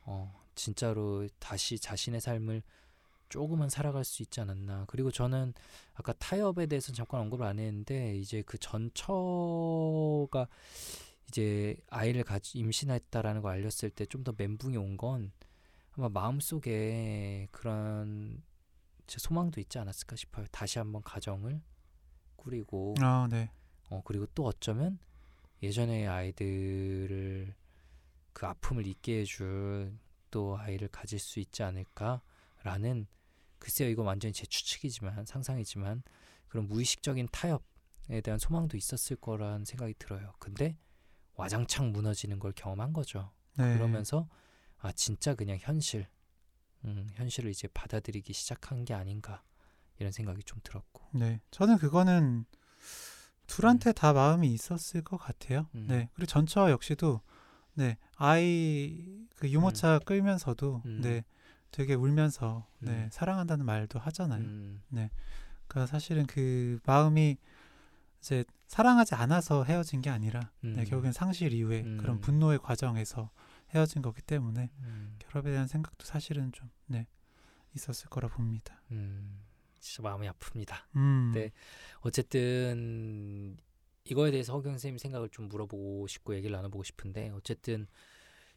S1: 어, 진짜로 다시 자신의 삶을 조금은 살아갈 수 있지 않았나. 그리고 저는 아까 타협에 대해서 잠깐 언급을 안 했는데 이제 그 전처가 이제 아이를 가지 임신했다라는 걸 알렸을 때 좀 더 멘붕이 온 건 아마 마음속에 그런 제 소망도 있지 않았을까 싶어요. 다시 한번 가정을 꾸리고
S2: 아, 네.
S1: 어 그리고 또 어쩌면 예전의 아이들을 그 아픔을 잊게 해줄 또 아이를 가질 수 있지 않을까라는 글쎄요 이거 완전히 제 추측이지만 상상이지만 그런 무의식적인 타협에 대한 소망도 있었을 거란 생각이 들어요. 근데 와장창 무너지는 걸 경험한 거죠.
S2: 네.
S1: 그러면서 아 진짜 그냥 현실, 음, 현실을 이제 받아들이기 시작한 게 아닌가 이런 생각이 좀 들었고.
S2: 네. 저는 그거는 둘한테 다 마음이 있었을 것 같아요.
S1: 음.
S2: 네. 그리고 전처 역시도 네. 아이 그 유모차 끌면서도
S1: 음.
S2: 네. 되게 울면서 네.
S1: 음.
S2: 사랑한다는 말도 하잖아요.
S1: 음,
S2: 그러니까 사실은 그 마음이 이제 사랑하지 않아서 헤어진 게 아니라
S1: 음,
S2: 네, 결국엔 상실 이후에
S1: 음.
S2: 그런 분노의 과정에서 헤어진 거기 때문에
S1: 음,
S2: 결합에 대한 생각도 사실은 좀 네, 있었을 거라 봅니다.
S1: 음, 진짜 마음이 아픕니다.
S2: 음.
S1: 네. 어쨌든 이거에 대해서 허경 선생님 생각을 좀 물어보고 싶고 얘기를 나눠보고 싶은데 어쨌든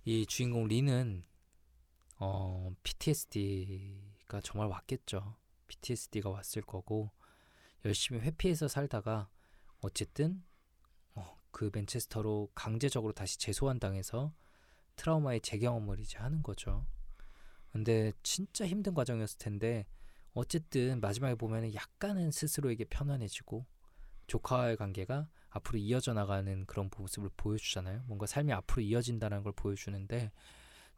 S1: 이 주인공 리는 어 PTSD가 정말 왔겠죠. PTSD가 왔을 거고 열심히 회피해서 살다가 어쨌든 어, 그 맨체스터로 강제적으로 다시 재소환 당해서 트라우마의 재경험을 이제 하는 거죠. 근데 진짜 힘든 과정이었을 텐데 어쨌든 마지막에 보면은 약간은 스스로에게 편안해지고 조카와의 관계가 앞으로 이어져 나가는 그런 모습을 보여주잖아요. 뭔가 삶이 앞으로 이어진다는 걸 보여주는데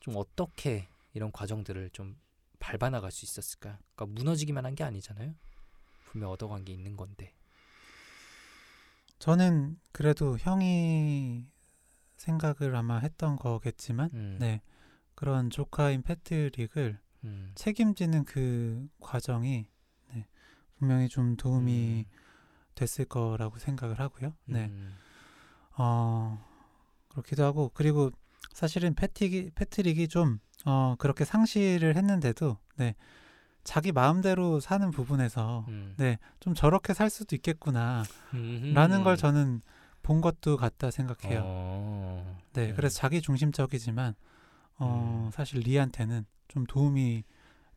S1: 좀 어떻게 이런 과정들을 좀 밟아 나갈 수 있었을까? 그러니까 무너지기만 한 게 아니잖아요. 분명 얻어간 게 있는 건데.
S2: 저는 그래도 형이 생각을 아마 했던 거겠지만
S1: 음,
S2: 네. 그런 조카인 패트릭을
S1: 음,
S2: 책임지는 그 과정이 네, 분명히 좀 도움이 됐을 거라고 생각을 하고요. 네.
S1: 음,
S2: 어, 그렇기도 하고 그리고 사실은 패틱이 패트릭이 좀 어, 그렇게 상실을 했는데도 네. 자기 마음대로 사는 부분에서
S1: 음,
S2: 네, 좀 저렇게 살 수도 있겠구나
S1: 음,
S2: 라는 걸 저는 본 것도 같다 생각해요.
S1: 어,
S2: 네,
S1: 음.
S2: 그래서 자기 중심적이지만 어,
S1: 음.
S2: 사실 리한테는 좀 도움이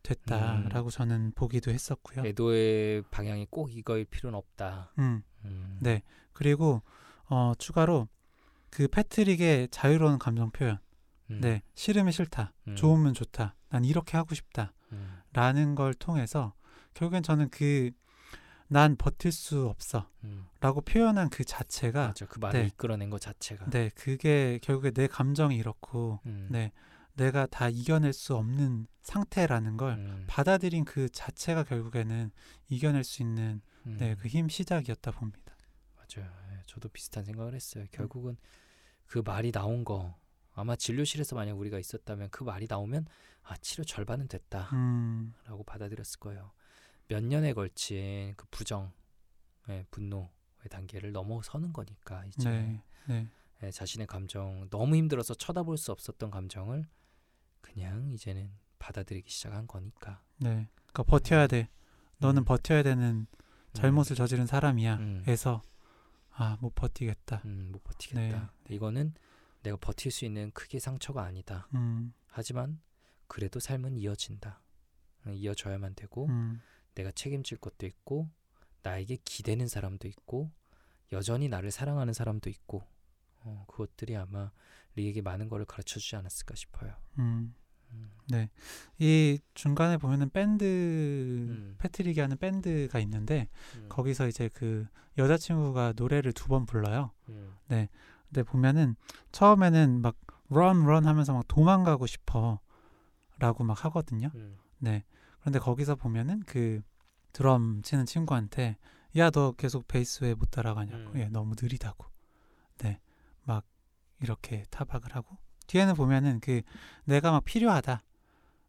S2: 됐다라고 저는 보기도 했었고요.
S1: 애도의 방향이 꼭 이거일 필요는 없다.
S2: 음,
S1: 음,
S2: 네. 그리고 어, 추가로 그 패트릭의 자유로운 감정 표현.
S1: 음,
S2: 네, 싫으면 싫다,
S1: 음,
S2: 좋으면 좋다, 난 이렇게 하고 싶다.
S1: 음,
S2: 라는 걸 통해서 결국엔 저는 그 난 버틸 수 없어
S1: 음.
S2: 라고 표현한 그 자체가
S1: 맞아. 그 말을
S2: 네.
S1: 이끌어낸 것 자체가.
S2: 네 그게 결국에 내 감정이 이렇고
S1: 음,
S2: 네 내가 다 이겨낼 수 없는 상태라는 걸
S1: 음,
S2: 받아들인 그 자체가 결국에는 이겨낼 수 있는
S1: 음,
S2: 네그 힘 시작이었다 봅니다.
S1: 맞아요. 예, 저도 비슷한 생각을 했어요. 결국은 그 말이 나온 거 아마 진료실에서 만약 우리가 있었다면 그 말이 나오면 아 치료 절반은 됐다라고
S2: 음,
S1: 받아들였을 거예요 몇 년에 걸친 그 부정 예, 분노의 단계를 넘어서는 거니까 이제
S2: 네, 네,
S1: 예, 자신의 감정 너무 힘들어서 쳐다볼 수 없었던 감정을 그냥 이제는 받아들이기 시작한 거니까
S2: 네. 그러니까 버텨야 돼. 너는
S1: 음.
S2: 버텨야 되는 잘못을 저지른 사람이야.
S1: 음.
S2: 해서 아 못 버티겠다.
S1: 음, 못 버티겠다. 이거는 내가 버틸 수 있는 크게 상처가 아니다.
S2: 음,
S1: 하지만 그래도 삶은 이어진다. 음, 이어져야만 되고
S2: 음,
S1: 내가 책임질 것도 있고 나에게 기대는 사람도 있고 여전히 나를 사랑하는 사람도 있고 어, 그것들이 아마 리에게 많은 거를 가르쳐 주지 않았을까 싶어요.
S2: 음.
S1: 음,
S2: 네. 이 중간에 보면은 밴드
S1: 음,
S2: 패트릭이 하는 밴드가 있는데
S1: 음,
S2: 거기서 이제 그 여자친구가 노래를 두 번 불러요.
S1: 음,
S2: 근데 보면은 처음에는 막 run run 하면서 막 도망가고 싶어 라고 막 하거든요.
S1: 음,
S2: 네. 그런데 거기서 보면은 그 드럼 치는 친구한테 야 너 계속 베이스 왜 못 따라가냐고.
S1: 음.
S2: 예 너무 느리다고. 네. 막 이렇게 타박을 하고 뒤에는 보면은 그 내가 막 필요하다.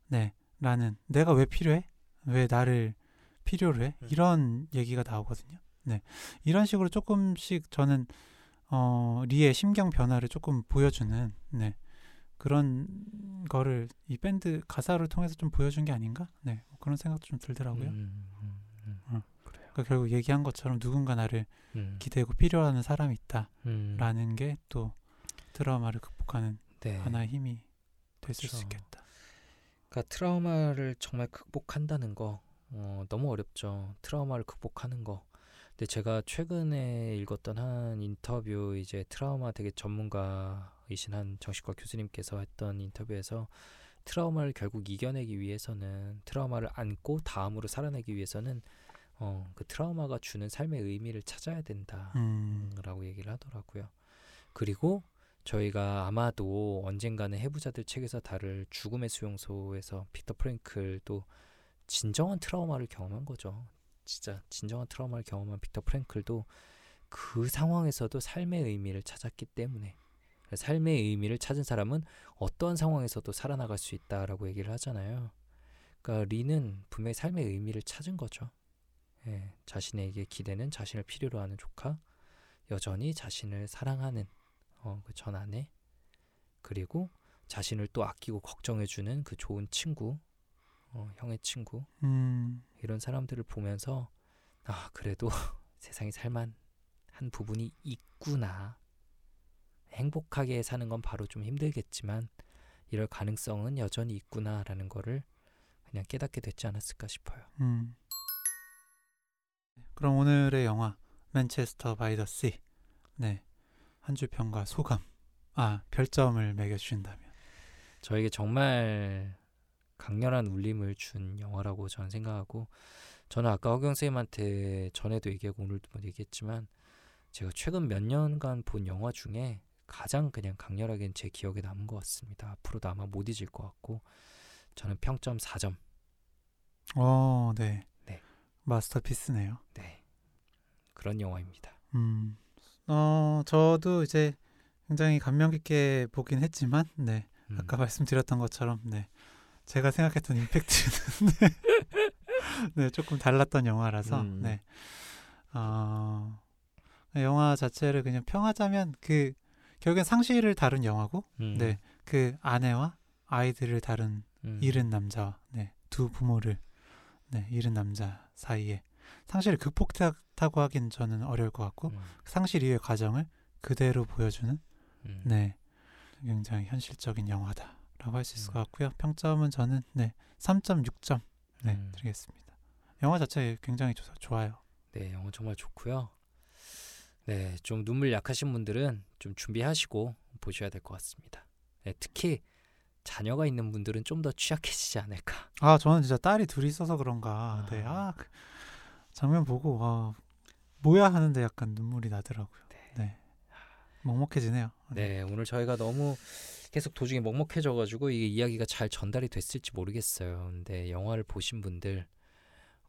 S2: 네 라는 내가 왜 필요해? 왜 나를 필요로 해?
S1: 음.
S2: 이런 얘기가 나오거든요. 네. 이런 식으로 조금씩 저는 어 리의 심경 변화를 조금 보여주는 네 그런 거를 이 밴드 가사를 통해서 좀 보여준 게 아닌가 네뭐 그런 생각도 좀 들더라고요
S1: 음, 음, 음.
S2: 어.
S1: 그래요.
S2: 그러니까 결국 얘기한 것처럼 누군가 나를
S1: 음,
S2: 기대고 필요하는 사람이
S1: 음.
S2: 있다라는 게또 트라우마를 극복하는
S1: 네.
S2: 하나의 힘이 됐을 수
S1: 그쵸.
S2: 있겠다.
S1: 그러니까 트라우마를 정말 극복한다는 거 어, 너무 어렵죠. 트라우마를 극복하는 거. 근데 제가 최근에 읽었던 한 인터뷰 이제 트라우마 되게 전문가이신 한 정신과 교수님께서 했던 인터뷰에서 트라우마를 결국 이겨내기 위해서는 트라우마를 안고 다음으로 살아내기 위해서는 어, 그 트라우마가 주는 삶의 의미를 찾아야 된다.
S2: 음,
S1: 라고 얘기를 하더라고요. 그리고 저희가 아마도 언젠가는 해부자들 책에서 다룰 죽음의 수용소에서 피터 프랭클도 진정한 트라우마를 경험한 거죠. 진짜 진정한 트라우마를 경험한 피터 프랭클도 그 상황에서도 삶의 의미를 찾았기 때문에 삶의 의미를 찾은 사람은 어떠한 상황에서도 살아나갈 수 있다라고 얘기를 하잖아요. 그러니까 리는 분명히 삶의 의미를 찾은 거죠. 예, 자신에게 기대는 자신을 필요로 하는 조카, 여전히 자신을 사랑하는 어, 그 전 아내 그리고 자신을 또 아끼고 걱정해주는 그 좋은 친구 어, 형의 친구
S2: 음,
S1: 이런 사람들을 보면서 아 그래도 *laughs* 세상에 살만 한 부분이 있구나 행복하게 사는 건 바로 좀 힘들겠지만 이럴 가능성은 여전히 있구나라는 거를 그냥 깨닫게 됐지 않았을까 싶어요.
S2: 음. 그럼 오늘의 영화 맨체스터 바이 더 씨. 네. 한줄 평과 소감. 아, 별점을 매겨 주신다면.
S1: 저에게 정말 강렬한 울림을 준 영화라고 저는 생각하고 저는 아까 허경 쌤한테 전에도 얘기하고 오늘도 뭐 얘기했지만 제가 최근 몇 년간 본 영화 중에 가장 그냥 강렬하게 제 기억에 남은 것 같습니다. 앞으로도 아마 못 잊을 것 같고 저는 평점 4점.
S2: 어, 네.
S1: 네.
S2: 마스터피스네요.
S1: 네. 그런 영화입니다.
S2: 음. 어, 저도 이제 굉장히 감명 깊게 보긴 했지만 네.
S1: 음.
S2: 아까 말씀드렸던 것처럼 네. 제가 생각했던 임팩트는 네. *laughs* 네, 조금 달랐던 영화라서
S1: 음.
S2: 네. 어, 영화 자체를 그냥 평하자면 그 결국엔 상실을 다룬 영화고
S1: 음.
S2: 네. 그 아내와 아이들을 다룬
S1: 음.
S2: 잃은 남자와 네, 두 부모를 네, 잃은 남자 사이에 상실을 극복하고 하긴 저는 어려울 것 같고
S1: 음.
S2: 상실 이후의 과정을 그대로 보여주는
S1: 음.
S2: 네 굉장히 현실적인 영화다 라고 할 수 있을
S1: 음.
S2: 것 같고요. 평점은 저는 네 3.6점 네
S1: 음.
S2: 드리겠습니다. 영화 자체 굉장히 좋, 좋아요.
S1: 네, 영화 정말 좋고요. 네, 좀 눈물 약하신 분들은 좀 준비하시고 보셔야 될 것 같습니다. 네, 특히 자녀가 있는 분들은 좀 더 취약해지지 않을까.
S2: 아 저는 진짜 딸이 둘이 있어서 그런가
S1: 아.
S2: 네아그 장면 보고 아 뭐야 하는데 약간 눈물이 나더라고요. 네 먹먹해지네요.
S1: 네, 오늘 저희가 너무 계속 도중에 먹먹해져가지고 이게 이야기가 잘 전달이 됐을지 모르겠어요. 근데 영화를 보신 분들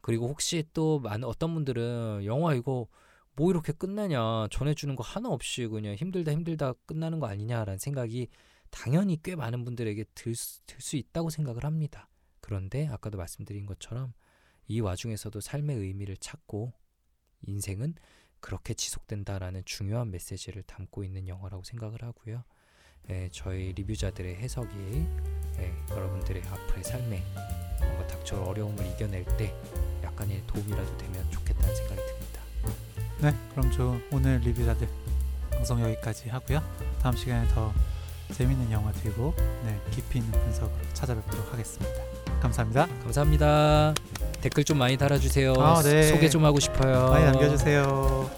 S1: 그리고 혹시 또 많은 어떤 분들은 영화 이거 뭐 이렇게 끝나냐 전해주는 거 하나 없이 그냥 힘들다 힘들다 끝나는 거 아니냐라는 생각이 당연히 꽤 많은 분들에게 들수 있다고 생각을 합니다. 그런데 아까도 말씀드린 것처럼 이 와중에서도 삶의 의미를 찾고 인생은 그렇게 지속된다라는 중요한 메시지를 담고 있는 영화라고 생각을 하고요. 예, 저희 리뷰자들의 해석이 예, 여러분들의 앞으로의 삶에 뭔가 닥쳐올 어려움을 이겨낼 때 약간의 도움이라도 되면 좋겠다는 생각이 듭니다.
S2: 네, 그럼 저 오늘 리뷰자들 방송 여기까지 하고요. 다음 시간에 더 재밌는 영화 들고 네, 깊이 있는 분석으로 찾아뵙도록 하겠습니다. 감사합니다.
S1: 감사합니다. 댓글 좀 많이 달아주세요.
S2: 아, 네.
S1: 소개 좀 하고 싶어요.
S2: 많이 남겨주세요.